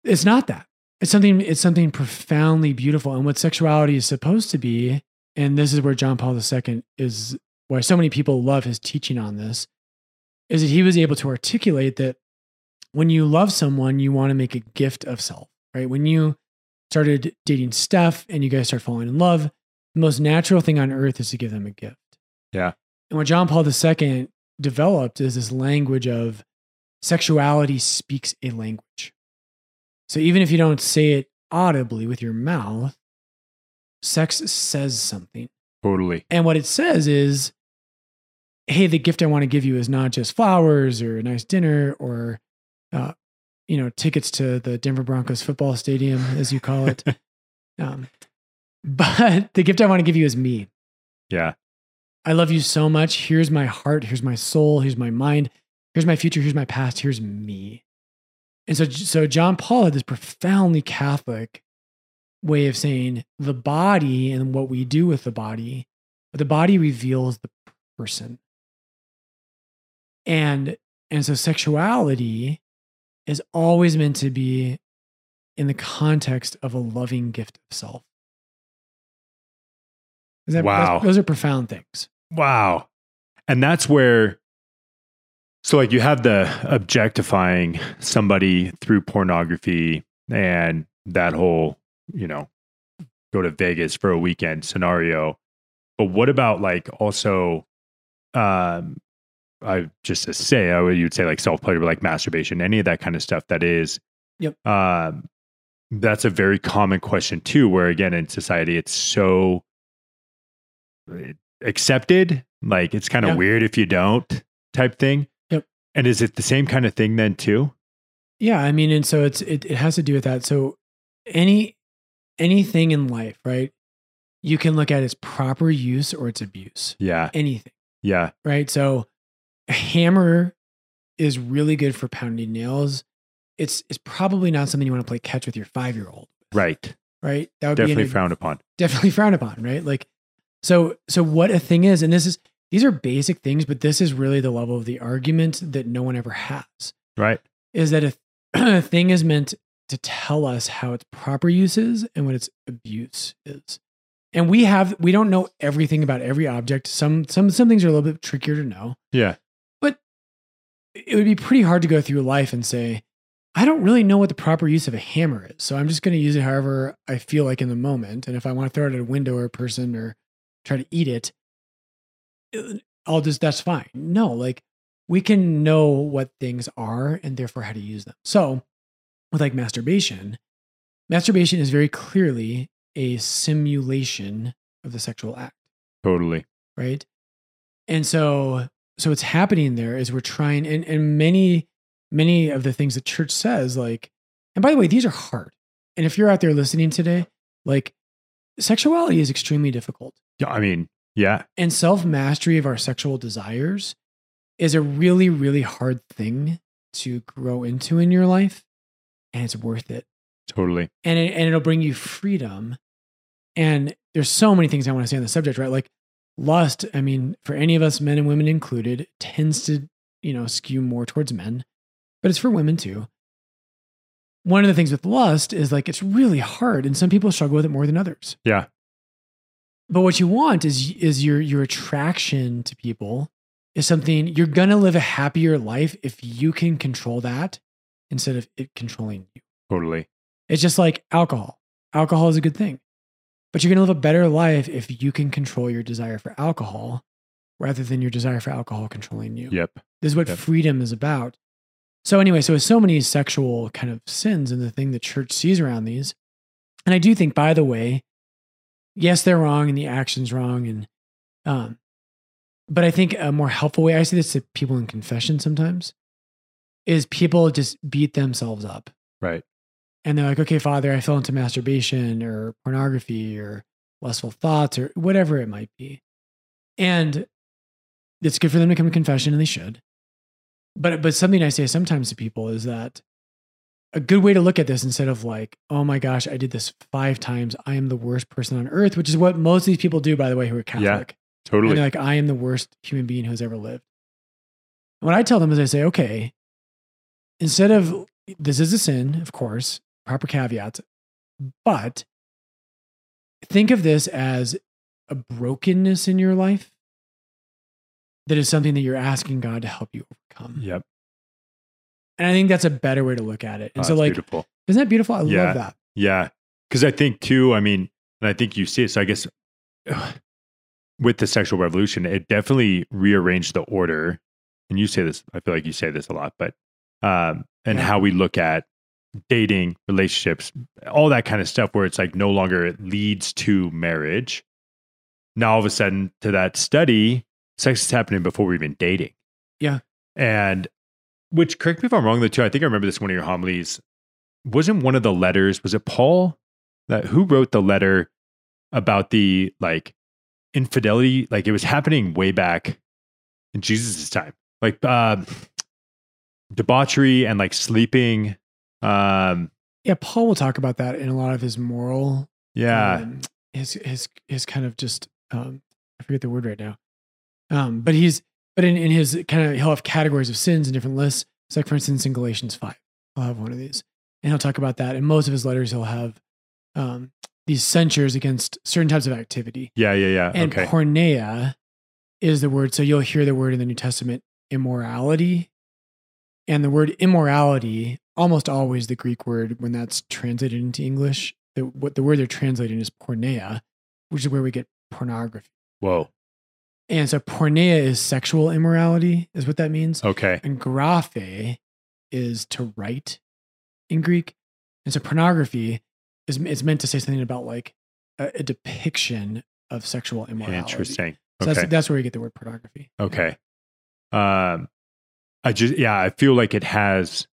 It's not that. It's something. It's something profoundly beautiful, and what sexuality is supposed to be. And this is where John Paul II is. Why so many people love his teaching on this, is that he was able to articulate that when you love someone, you want to make a gift of self, right? When you started dating Steph and you guys start falling in love, the most natural thing on earth is to give them a gift. Yeah. And what John Paul II developed is this language of sexuality speaks a language. So even if you don't say it audibly with your mouth, sex says something. Totally. And what it says is, hey, the gift I want to give you is not just flowers or a nice dinner or, uh, you know, tickets to the Denver Broncos football stadium, as you call it. <laughs> um, but <laughs> the gift I want to give you is me. Yeah. I love you so much. Here's my heart. Here's my soul. Here's my mind. Here's my future. Here's my past. Here's me. And so, so John Paul had this profoundly Catholic way of saying the body and what we do with the body, but the body reveals the person. And and so sexuality is always meant to be in the context of a loving gift of self. Is that, Wow. those are profound things. Wow. And that's where, so like you have the objectifying somebody through pornography and that whole, you know, go to Vegas for a weekend scenario. But what about like also, um, I just to say, I would you'd say like self pleasure, like masturbation, any of that kind of stuff that is, Yep. Um, that's a very common question too, where again in society it's so accepted. Like it's kind of Yeah. weird if you don't type thing. Yep. And is it the same kind of thing then too? Yeah, I mean, and so it's it, it has to do with that. So any anything in life, right? You can look at its proper use or its abuse. Yeah. Anything, Yeah. right? So a hammer is really good for pounding nails. It's it's probably not something you want to play catch with your five year old, Right. right? That would Definitely be frowned upon. definitely <laughs> frowned upon, right? Like, so so what a thing is, and this is these are basic things, but this is really the level of the argument that no one ever has. Right. is that a, <clears throat> a thing is meant to tell us how its proper use is and what its abuse is. And we have we don't know everything about every object. Some some some things are a little bit trickier to know. Yeah. It would be pretty hard to go through life and say, I don't really know what the proper use of a hammer is. So I'm just going to use it however I feel like in the moment. And if I want to throw it at a window or a person or try to eat it, uh, I'll just, that's fine. No, like we can know what things are and therefore how to use them. So with like masturbation, masturbation is very clearly a simulation of the sexual act, Totally. right? And so, so what's happening there is we're trying, and, and many, many of the things the church says, like, and by the way, these are hard. And if you're out there listening today, like, sexuality is extremely difficult. Yeah, I mean, yeah, And self mastery of our sexual desires is a really, really hard thing to grow into in your life. And it's worth it. totally. And, it, and it'll bring you freedom. And there's so many things I want to say on the subject, right? Like lust, I mean, for any of us, men and women included, tends to, you know, skew more towards men, but it's for women too. One of the things with lust is like it's really hard, and some people struggle with it more than others. Yeah. But what you want is is your your attraction to people is something you're gonna live a happier life if you can control that instead of it controlling you. Totally. It's just like alcohol. Alcohol is a good thing, but you're gonna live a better life if you can control your desire for alcohol rather than your desire for alcohol controlling you. Yep. This is what Yep. freedom is about. So anyway, so with so many sexual kind of sins and the thing the church sees around these, and I do think, by the way, yes, they're wrong and the action's wrong, and um, but I think a more helpful way I see this to people in confession sometimes is people just beat themselves up Right. And they're like, okay, Father, I fell into masturbation or pornography or lustful thoughts or whatever it might be. And it's good for them to come to confession and they should. But but something I say sometimes to people is that a good way to look at this instead of like, oh my gosh, I did this five times. I am the worst person on earth, which is what most of these people do, by the way, who are Catholic. And Totally. like, I am the worst human being who has ever lived. And what I tell them is I say, okay, instead of this is a sin, of course, proper caveats, but think of this as a brokenness in your life that is something that you're asking God to help you overcome. Yep. And I think that's a better way to look at it. And Oh, so, like, beautiful. isn't that beautiful? I Yeah. love that. Yeah. Because I think too, I mean, and I think you see it. So I guess <sighs> with the sexual revolution, it definitely rearranged the order. And you say this, I feel like you say this a lot, but um, and Yeah. how we look at dating, relationships, all that kind of stuff where it's like no longer it leads to marriage. Now all of a sudden to that study, sex is happening before we're even dating. Yeah. And which correct me if I'm wrong though too. I think I remember this one of your homilies. Wasn't one of the letters, was it Paul that who wrote the letter about the like infidelity? Like it was happening way back in Jesus' time. Like um debauchery and like sleeping. Um Yeah, Paul will talk about that in a lot of his moral yeah. um, his his his kind of just um I forget the word right now. Um, but he's but in, in his kind of he'll have categories of sins and different lists. It's like for instance in Galatians five, I'll have one of these, and he'll talk about that. In most of his letters, he'll have um these censures against certain types of activity. Yeah, yeah, yeah. And okay. porneia is the word. So you'll hear the word in the New Testament immorality. And the word immorality, almost always the Greek word when that's translated into English, the, what the word they're translating is porneia, which is where we get pornography. Whoa. And so porneia is sexual immorality, is what that means. Okay. And graphe is to write in Greek. And so pornography is it's meant to say something about like a, a depiction of sexual immorality. Interesting. So Okay. that's, that's where you get the word pornography. Okay. Um, I just yeah, I feel like it has.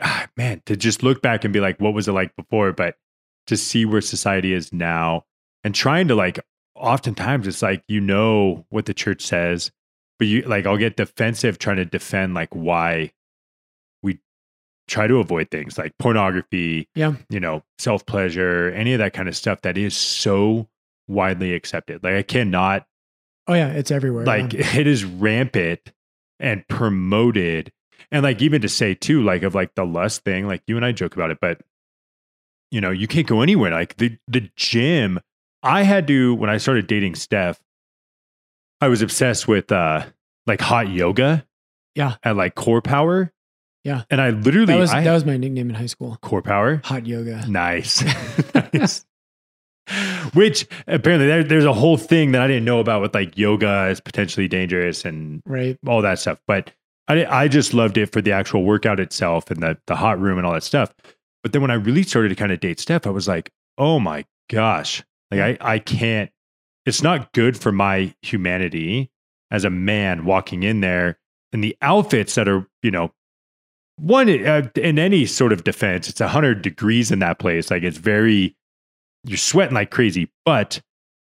Ah, man, to just look back and be like, what was it like before? But to see where society is now, and trying to like, oftentimes it's like you know what the church says, but you like I'll get defensive trying to defend like why we try to avoid things like pornography, Yeah. you know, self pleasure, any of that kind of stuff that is so widely accepted. Like I cannot Oh yeah, it's everywhere. like yeah. <laughs> it is rampant and promoted and like even to say too like of like the lust thing like you and i joke about it but you know you can't go anywhere like the the gym i had to when i started dating steph i was obsessed with uh like hot yoga Yeah. and like CorePower Yeah. And I literally, That was I, that was my nickname in high school. core power. Hot yoga. Nice. <laughs> nice. Which apparently there, there's a whole thing that I didn't know about with like yoga is potentially dangerous and Right. all that stuff. But I, I just loved it for the actual workout itself and the, the hot room and all that stuff. But then when I really started to kind of date Steph, I was like, oh my gosh, like I, I can't, it's not good for my humanity as a man walking in there and the outfits that are, you know, one uh, in any sort of defense, it's 100 degrees in that place. Like it's very, you're sweating like crazy, but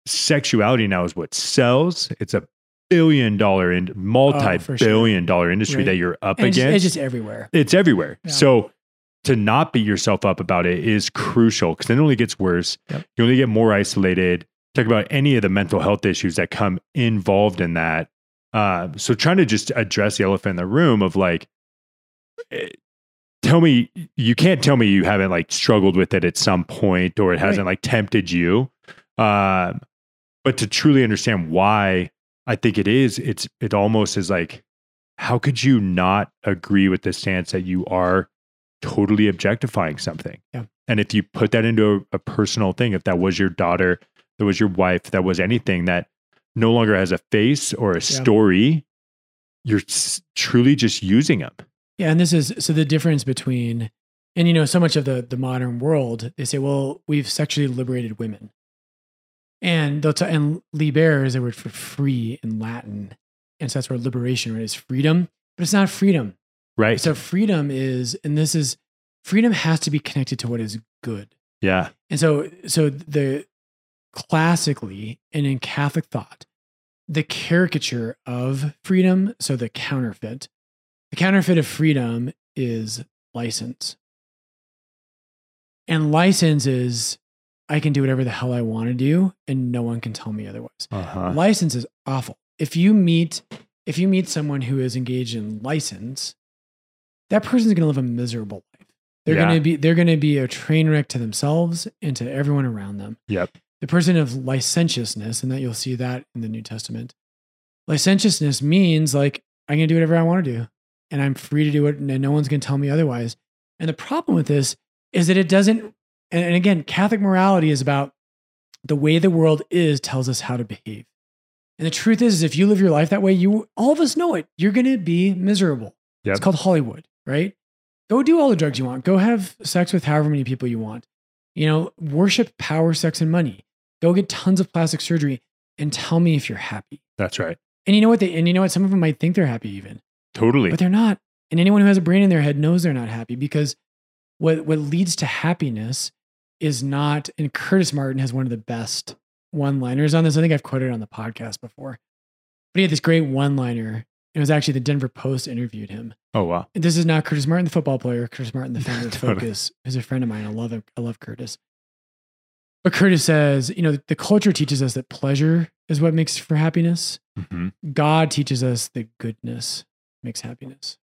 sexuality now is what sells. It's a billion dollar and multi for sure. billion dollar industry Right. that you're up And it's, against. just, it's just everywhere. it's everywhere. Yeah. So to not beat yourself up about it is crucial because then it only gets worse. Yep. You only get more isolated. Talk about any of the mental health issues that come involved in that. Uh, so trying to just address the elephant in the room of like, eh, tell me you can't tell me you haven't like struggled with it at some point or it hasn't like tempted you. Um, but to truly understand why I think it is, it's it almost is like, how could you not agree with the stance that you are totally objectifying something? Yeah. And if you put that into a, a personal thing, if that was your daughter, that was your wife, that was anything that no longer has a face or a story, you're s- truly just using them. Yeah, and this is so the difference between, and you know, so much of the the modern world, they say, well, we've sexually liberated women, and they'll t- and liber is a word for free in Latin, and so that's where liberation right, is freedom, but it's not freedom. Right. So freedom is, and this is freedom has to be connected to what is good, yeah. and so so the classically and in Catholic thought, the caricature of freedom, so the counterfeit, the counterfeit of freedom is license. And license is I can do whatever the hell I want to do and no one can tell me otherwise. Uh-huh. License is awful. If you meet if you meet someone who is engaged in license, that person's going to live a miserable life. They're Yeah. going to be they're going to be a train wreck to themselves and to everyone around them. Yep. The person of licentiousness, and that you'll see that in the New Testament. Licentiousness means like I'm going to do whatever I want to do, and I'm free to do it, and no one's going to tell me otherwise. And the problem with this is that it doesn't. And, and again, Catholic morality is about the way the world is tells us how to behave. And the truth is, is if you live your life that way, you all of us know it. You're going to be miserable. Yep. It's called Hollywood, right? Go do all the drugs you want. Go have sex with however many people you want. You know, worship power, sex, and money. Go get tons of plastic surgery and tell me if you're happy. That's right. And you know what? They and you know what? Some of them might think they're happy even, Totally. but they're not. And anyone who has a brain in their head knows they're not happy because what what leads to happiness is not. And Curtis Martin has one of the best one liners on this. I think I've quoted it on the podcast before. But he had this great one liner. It was actually the Denver Post interviewed him. oh wow. And This is not Curtis Martin, the football player. Curtis Martin, the <laughs> founder of Focus, is a friend of mine. I love him. I love Curtis. But Curtis says, you know, the culture teaches us that pleasure is what makes for happiness. hmm God teaches us that goodness makes happiness.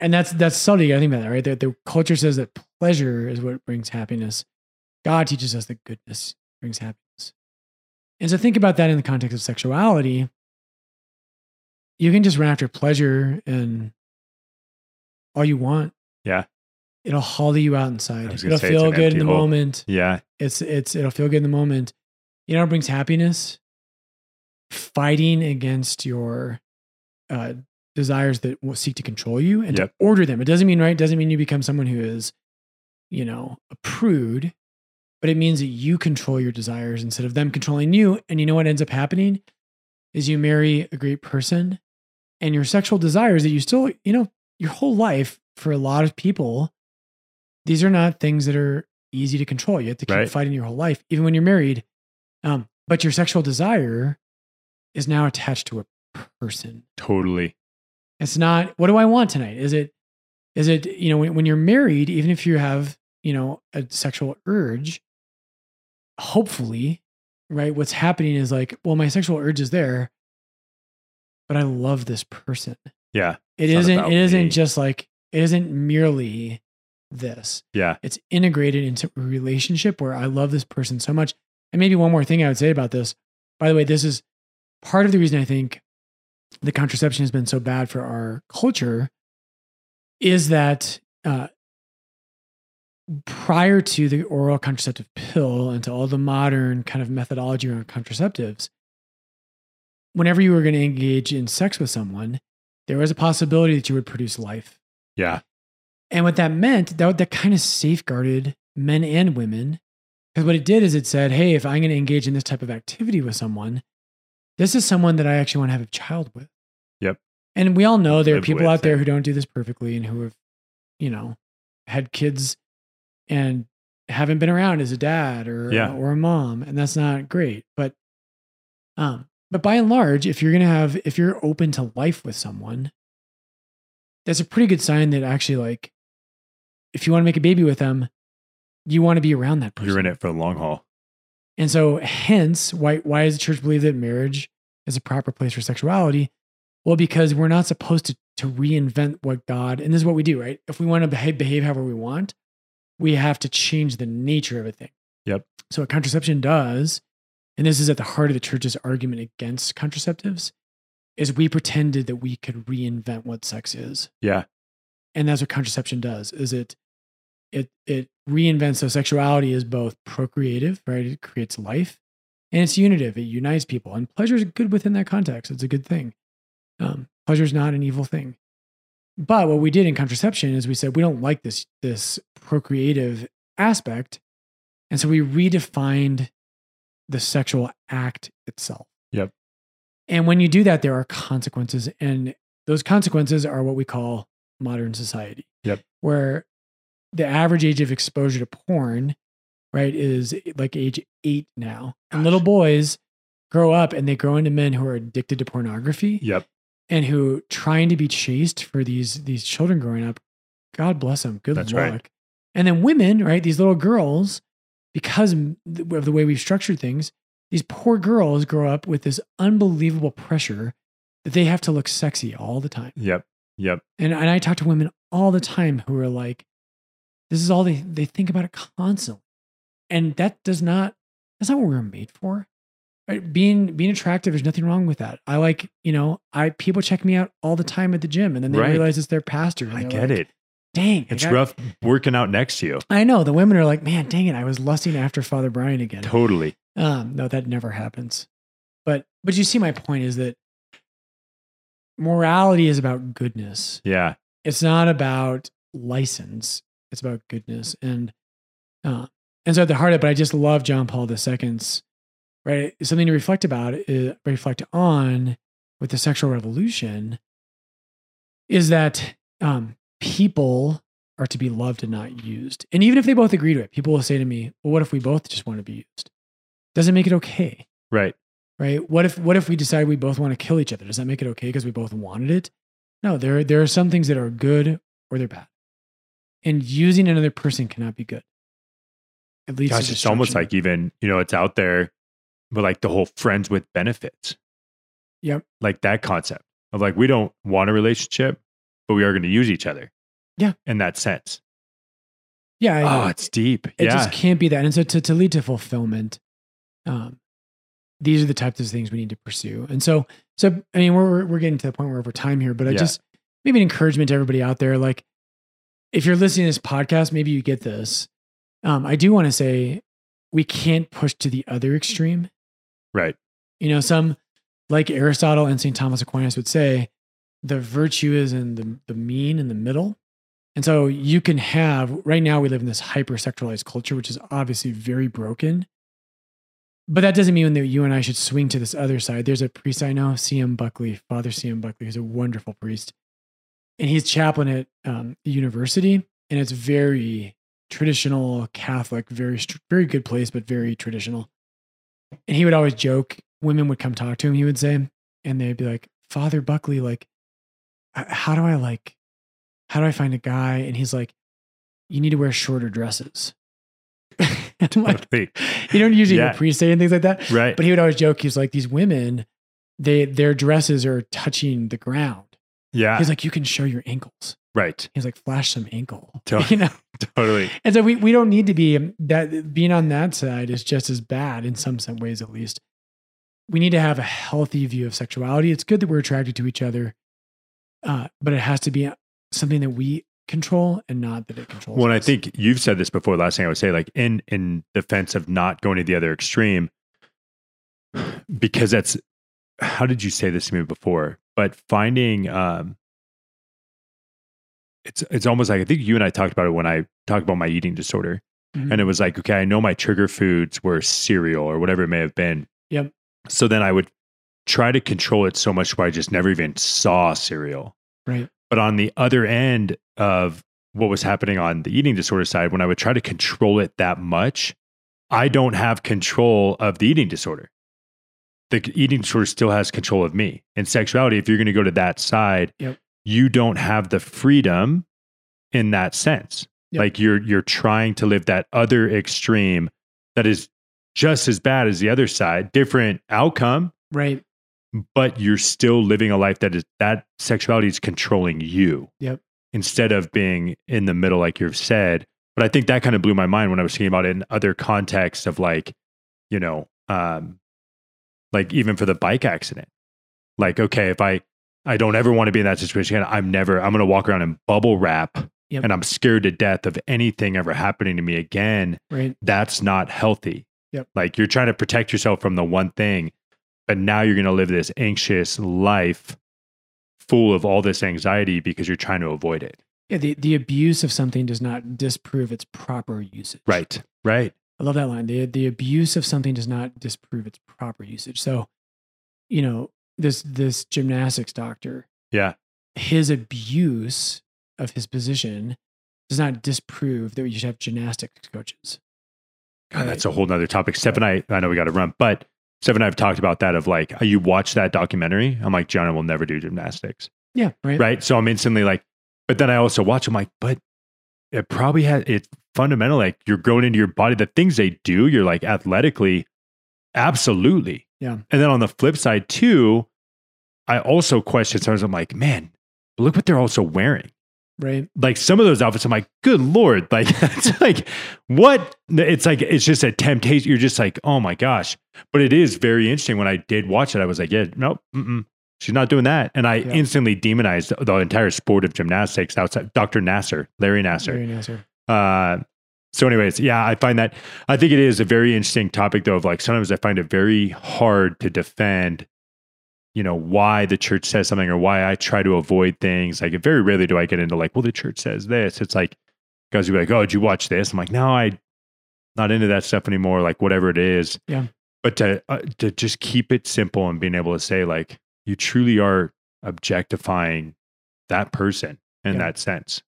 And that's that's. You gotta think about that, right? The, the culture says that pleasure is what brings happiness. God teaches us that goodness brings happiness. And so think about that in the context of sexuality. You can just run after pleasure and all you want. Yeah. It'll hollow you out inside. It'll feel good in the hole. moment. Yeah. It's it's it'll feel good in the moment. You know what brings happiness? Fighting against your uh, desires that will seek to control you and Yep. to order them. It doesn't mean right. It doesn't mean you become someone who is, you know, a prude, but it means that you control your desires instead of them controlling you. And you know what ends up happening is you marry a great person, and your sexual desires that you still, you know, your whole life for a lot of people, these are not things that are easy to control. You have to keep Right. fighting your whole life, even when you're married. Um, but your sexual desire is now attached to a person. Totally. It's not, what do I want tonight? Is it, is it, you know, when, when you're married, even if you have, you know, a sexual urge, hopefully, right? What's happening is like, well, my sexual urge is there, but I love this person. Yeah. Not isn't, it isn't me. just like, it isn't merely this. Yeah. It's integrated into a relationship where I love this person so much. And maybe one more thing I would say about this. By the way, this is part of the reason I think the contraception has been so bad for our culture is that uh, prior to the oral contraceptive pill and to all the modern kind of methodology around contraceptives, whenever you were going to engage in sex with someone, there was a possibility that you would produce life. Yeah. And what that meant, that, that kind of safeguarded men and women. Because what it did is it said, hey, if I'm going to engage in this type of activity with someone, this is someone that I actually want to have a child with. Yep. And we all know there are Live people with out there who don't do this perfectly and who have, you know, had kids and haven't been around as a dad or Yeah. or a mom, and that's not great. But um, but by and large, if you're gonna have if you're open to life with someone, that's a pretty good sign that actually like if you want to make a baby with them, you want to be around that person. You're in it for the long haul. And so, hence, why why does the church believe that marriage is a proper place for sexuality? Well, because we're not supposed to to reinvent what God and this is what we do, right? If we want to behave behave however we want, we have to change the nature of a thing. Yep. So what contraception does, and this is at the heart of the church's argument against contraceptives, is we pretended that we could reinvent what sex is Yeah. and that's what contraception does is it it it reinvents so sexuality is both procreative right? It creates life and it's unitive. It unites people and pleasure is good within that context. It's a good thing. Um, pleasure is not an evil thing. But what we did in contraception is we said we don't like this this procreative aspect. And so we redefined the sexual act itself. Yep. and when you do that there are consequences. And those consequences are what we call modern society. Yep. Where the average age of exposure to porn, right, is eh, like age eight now. And little boys grow up and they grow into men who are addicted to pornography Yep. and who trying to be chased for these these children growing up. God bless them. Good That's luck. right. And then women, right, these little girls, because of the way we've structured things, these poor girls grow up with this unbelievable pressure that they have to look sexy all the time. Yep. Yep. And, and I talk to women all the time who are like, this is all they, they think about it constantly. And that does not, that's not what we're made for. Right? Being, being attractive, there's nothing wrong with that. I like, you know, I, people check me out all the time at the gym and then they Right. realize it's their pastor. I get like, it. Dang. It's like, rough working out next to you. I, I know the women are like, man, dang it. I was lusting after Father Brian again. Totally. Um, no, that never happens. But, but you see, my point is that morality is about goodness Yeah. it's not about license it's about goodness and uh, and so at the heart of it but i just love john paul ii's right something to reflect about is, reflect on with the sexual revolution is that um, people are to be loved and not used and even if they both agree to it people will say to me well what if we both just want to be used doesn't make it okay Right. right? What if what if we decide we both want to kill each other? Does that make it okay because we both wanted it? No, there there are some things that are good or they're bad, and using another person cannot be good. It leads Gosh, it's almost like even, you know, it's out there, but like the whole friends with benefits. Yep. Like that concept of like, we don't want a relationship, but we are going to use each other. Yeah. In that sense. yeah, I- oh, it's deep. it yeah. just can't be that. And so to to lead to fulfillment, um, these are the types of things we need to pursue. And so so I mean we're we're getting to the point where over time here, but I Yeah. just maybe an encouragement to everybody out there, like if you're listening to this podcast, maybe you get this. Um, I do want to say we can't push to the other extreme. right. You know, some like Aristotle and St. Thomas Aquinas would say, the virtue is in the, the mean in the middle. And so you can have, right now, we live in this hypersexualized culture, which is obviously very broken. But that doesn't mean that you and I should swing to this other side. There's a priest I know, C.M. Buckley, Father C.M. Buckley, who's a wonderful priest. And he's chaplain at um, the university. And it's very traditional Catholic, very, very good place, but very traditional. And he would always joke, women would come talk to him, he would say, and they'd be like, Father Buckley, like, how do I like, how do I find a guy? And he's like, you need to wear shorter dresses. <laughs> and like, <laughs> you don't usually Yeah. priests say and things like that. Right. But he would always joke, he's like, these women, they their dresses are touching the ground. Yeah. He's like, you can show your ankles. right. He's like, flash some ankle. <laughs> Totally. You know? Totally. And so we, we don't need to be um, that being on that side is just as bad in some some ways at least. We need to have a healthy view of sexuality. It's good that we're attracted to each other, uh, but it has to be something that we control and not that it controls. Well, and I think you've said this before. Last thing I would say, like in in defense of not going to the other extreme, <sighs> because that's how did you say this to me before? But finding um, it's it's almost like I think you and I talked about it when I talked about my eating disorder, Mhm. and it was like, okay, I know my trigger foods were cereal or whatever it may have been. Yep. So then I would try to control it so much where I just never even saw cereal. right. But on the other end of what was happening on the eating disorder side, when I would try to control it that much, I don't have control of the eating disorder. The eating disorder still has control of me. In sexuality, if you're going to go to that side, Yep. you don't have the freedom in that sense. Yep. Like you're you're trying to live that other extreme that is just as bad as the other side, different outcome, Right. but you're still living a life that is that sexuality is controlling you. Yep. Instead of being in the middle, like you've said. But I think that kind of blew my mind when I was thinking about it in other contexts of like, you know, um, like even for the bike accident. Like, okay, if I I don't ever want to be in that situation again, I'm never I'm gonna walk around in bubble wrap Yep. and I'm scared to death of anything ever happening to me again Right. that's not healthy. Yep. Like you're trying to protect yourself from the one thing, but now you're going to live this anxious life full of all this anxiety because you're trying to avoid it. Yeah. The, the abuse of something does not disprove its proper usage. Right. Right. I love that line. The, the abuse of something does not disprove its proper usage. So, you know, this, this gymnastics doctor, Yeah. his abuse of his position does not disprove that you should have gymnastics coaches. God, that's a whole nother topic. Steph and I, I know we got to run, but Steph and I have talked about that of like, you watch that documentary. I'm like, Jonah will never do gymnastics. Yeah. Right. Right. So I'm instantly like, but then I also watch, I'm like, but it probably has, it's fundamental. Like you're growing into your body. The things they do, you're like athletically, absolutely. Yeah. And then on the flip side, too, I also question sometimes, I'm like, man, look what they're also wearing. Right. Like some of those outfits, I'm like, good Lord. Like, <laughs> it's like, what? It's like, it's just a temptation. You're just like, oh my gosh. But it is very interesting. When I did watch it, I was like, yeah, nope, mm-mm, she's not doing that. And I Yeah. instantly demonized the entire sport of gymnastics outside Dr. Nassar, Larry Nassar. Larry Nassar. Uh, so, anyways, yeah, I find that I think it is a very interesting topic, though. Of like sometimes I find it very hard to defend, you know, why the church says something or why I try to avoid things. Like, very rarely do I get into like, well, the church says this. It's like guys will be like, oh, did you watch this? I'm like, no, I not into that stuff anymore. Like, whatever it is. Yeah. But to uh, to just keep it simple and being able to say like, you truly are objectifying that person in Yeah. that sense.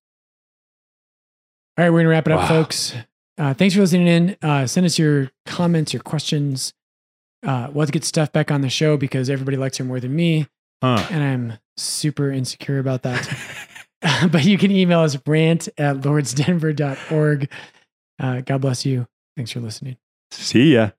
All right, we're gonna wrap it up, Wow. folks. Uh, thanks for listening in. Uh, send us your comments, your questions. Uh, we'll have to get Steph back on the show because everybody likes her more than me, Huh. and I'm super insecure about that. <laughs> <laughs> but you can email us rant at lordsdenver.org. Uh, God bless you. Thanks for listening. See ya.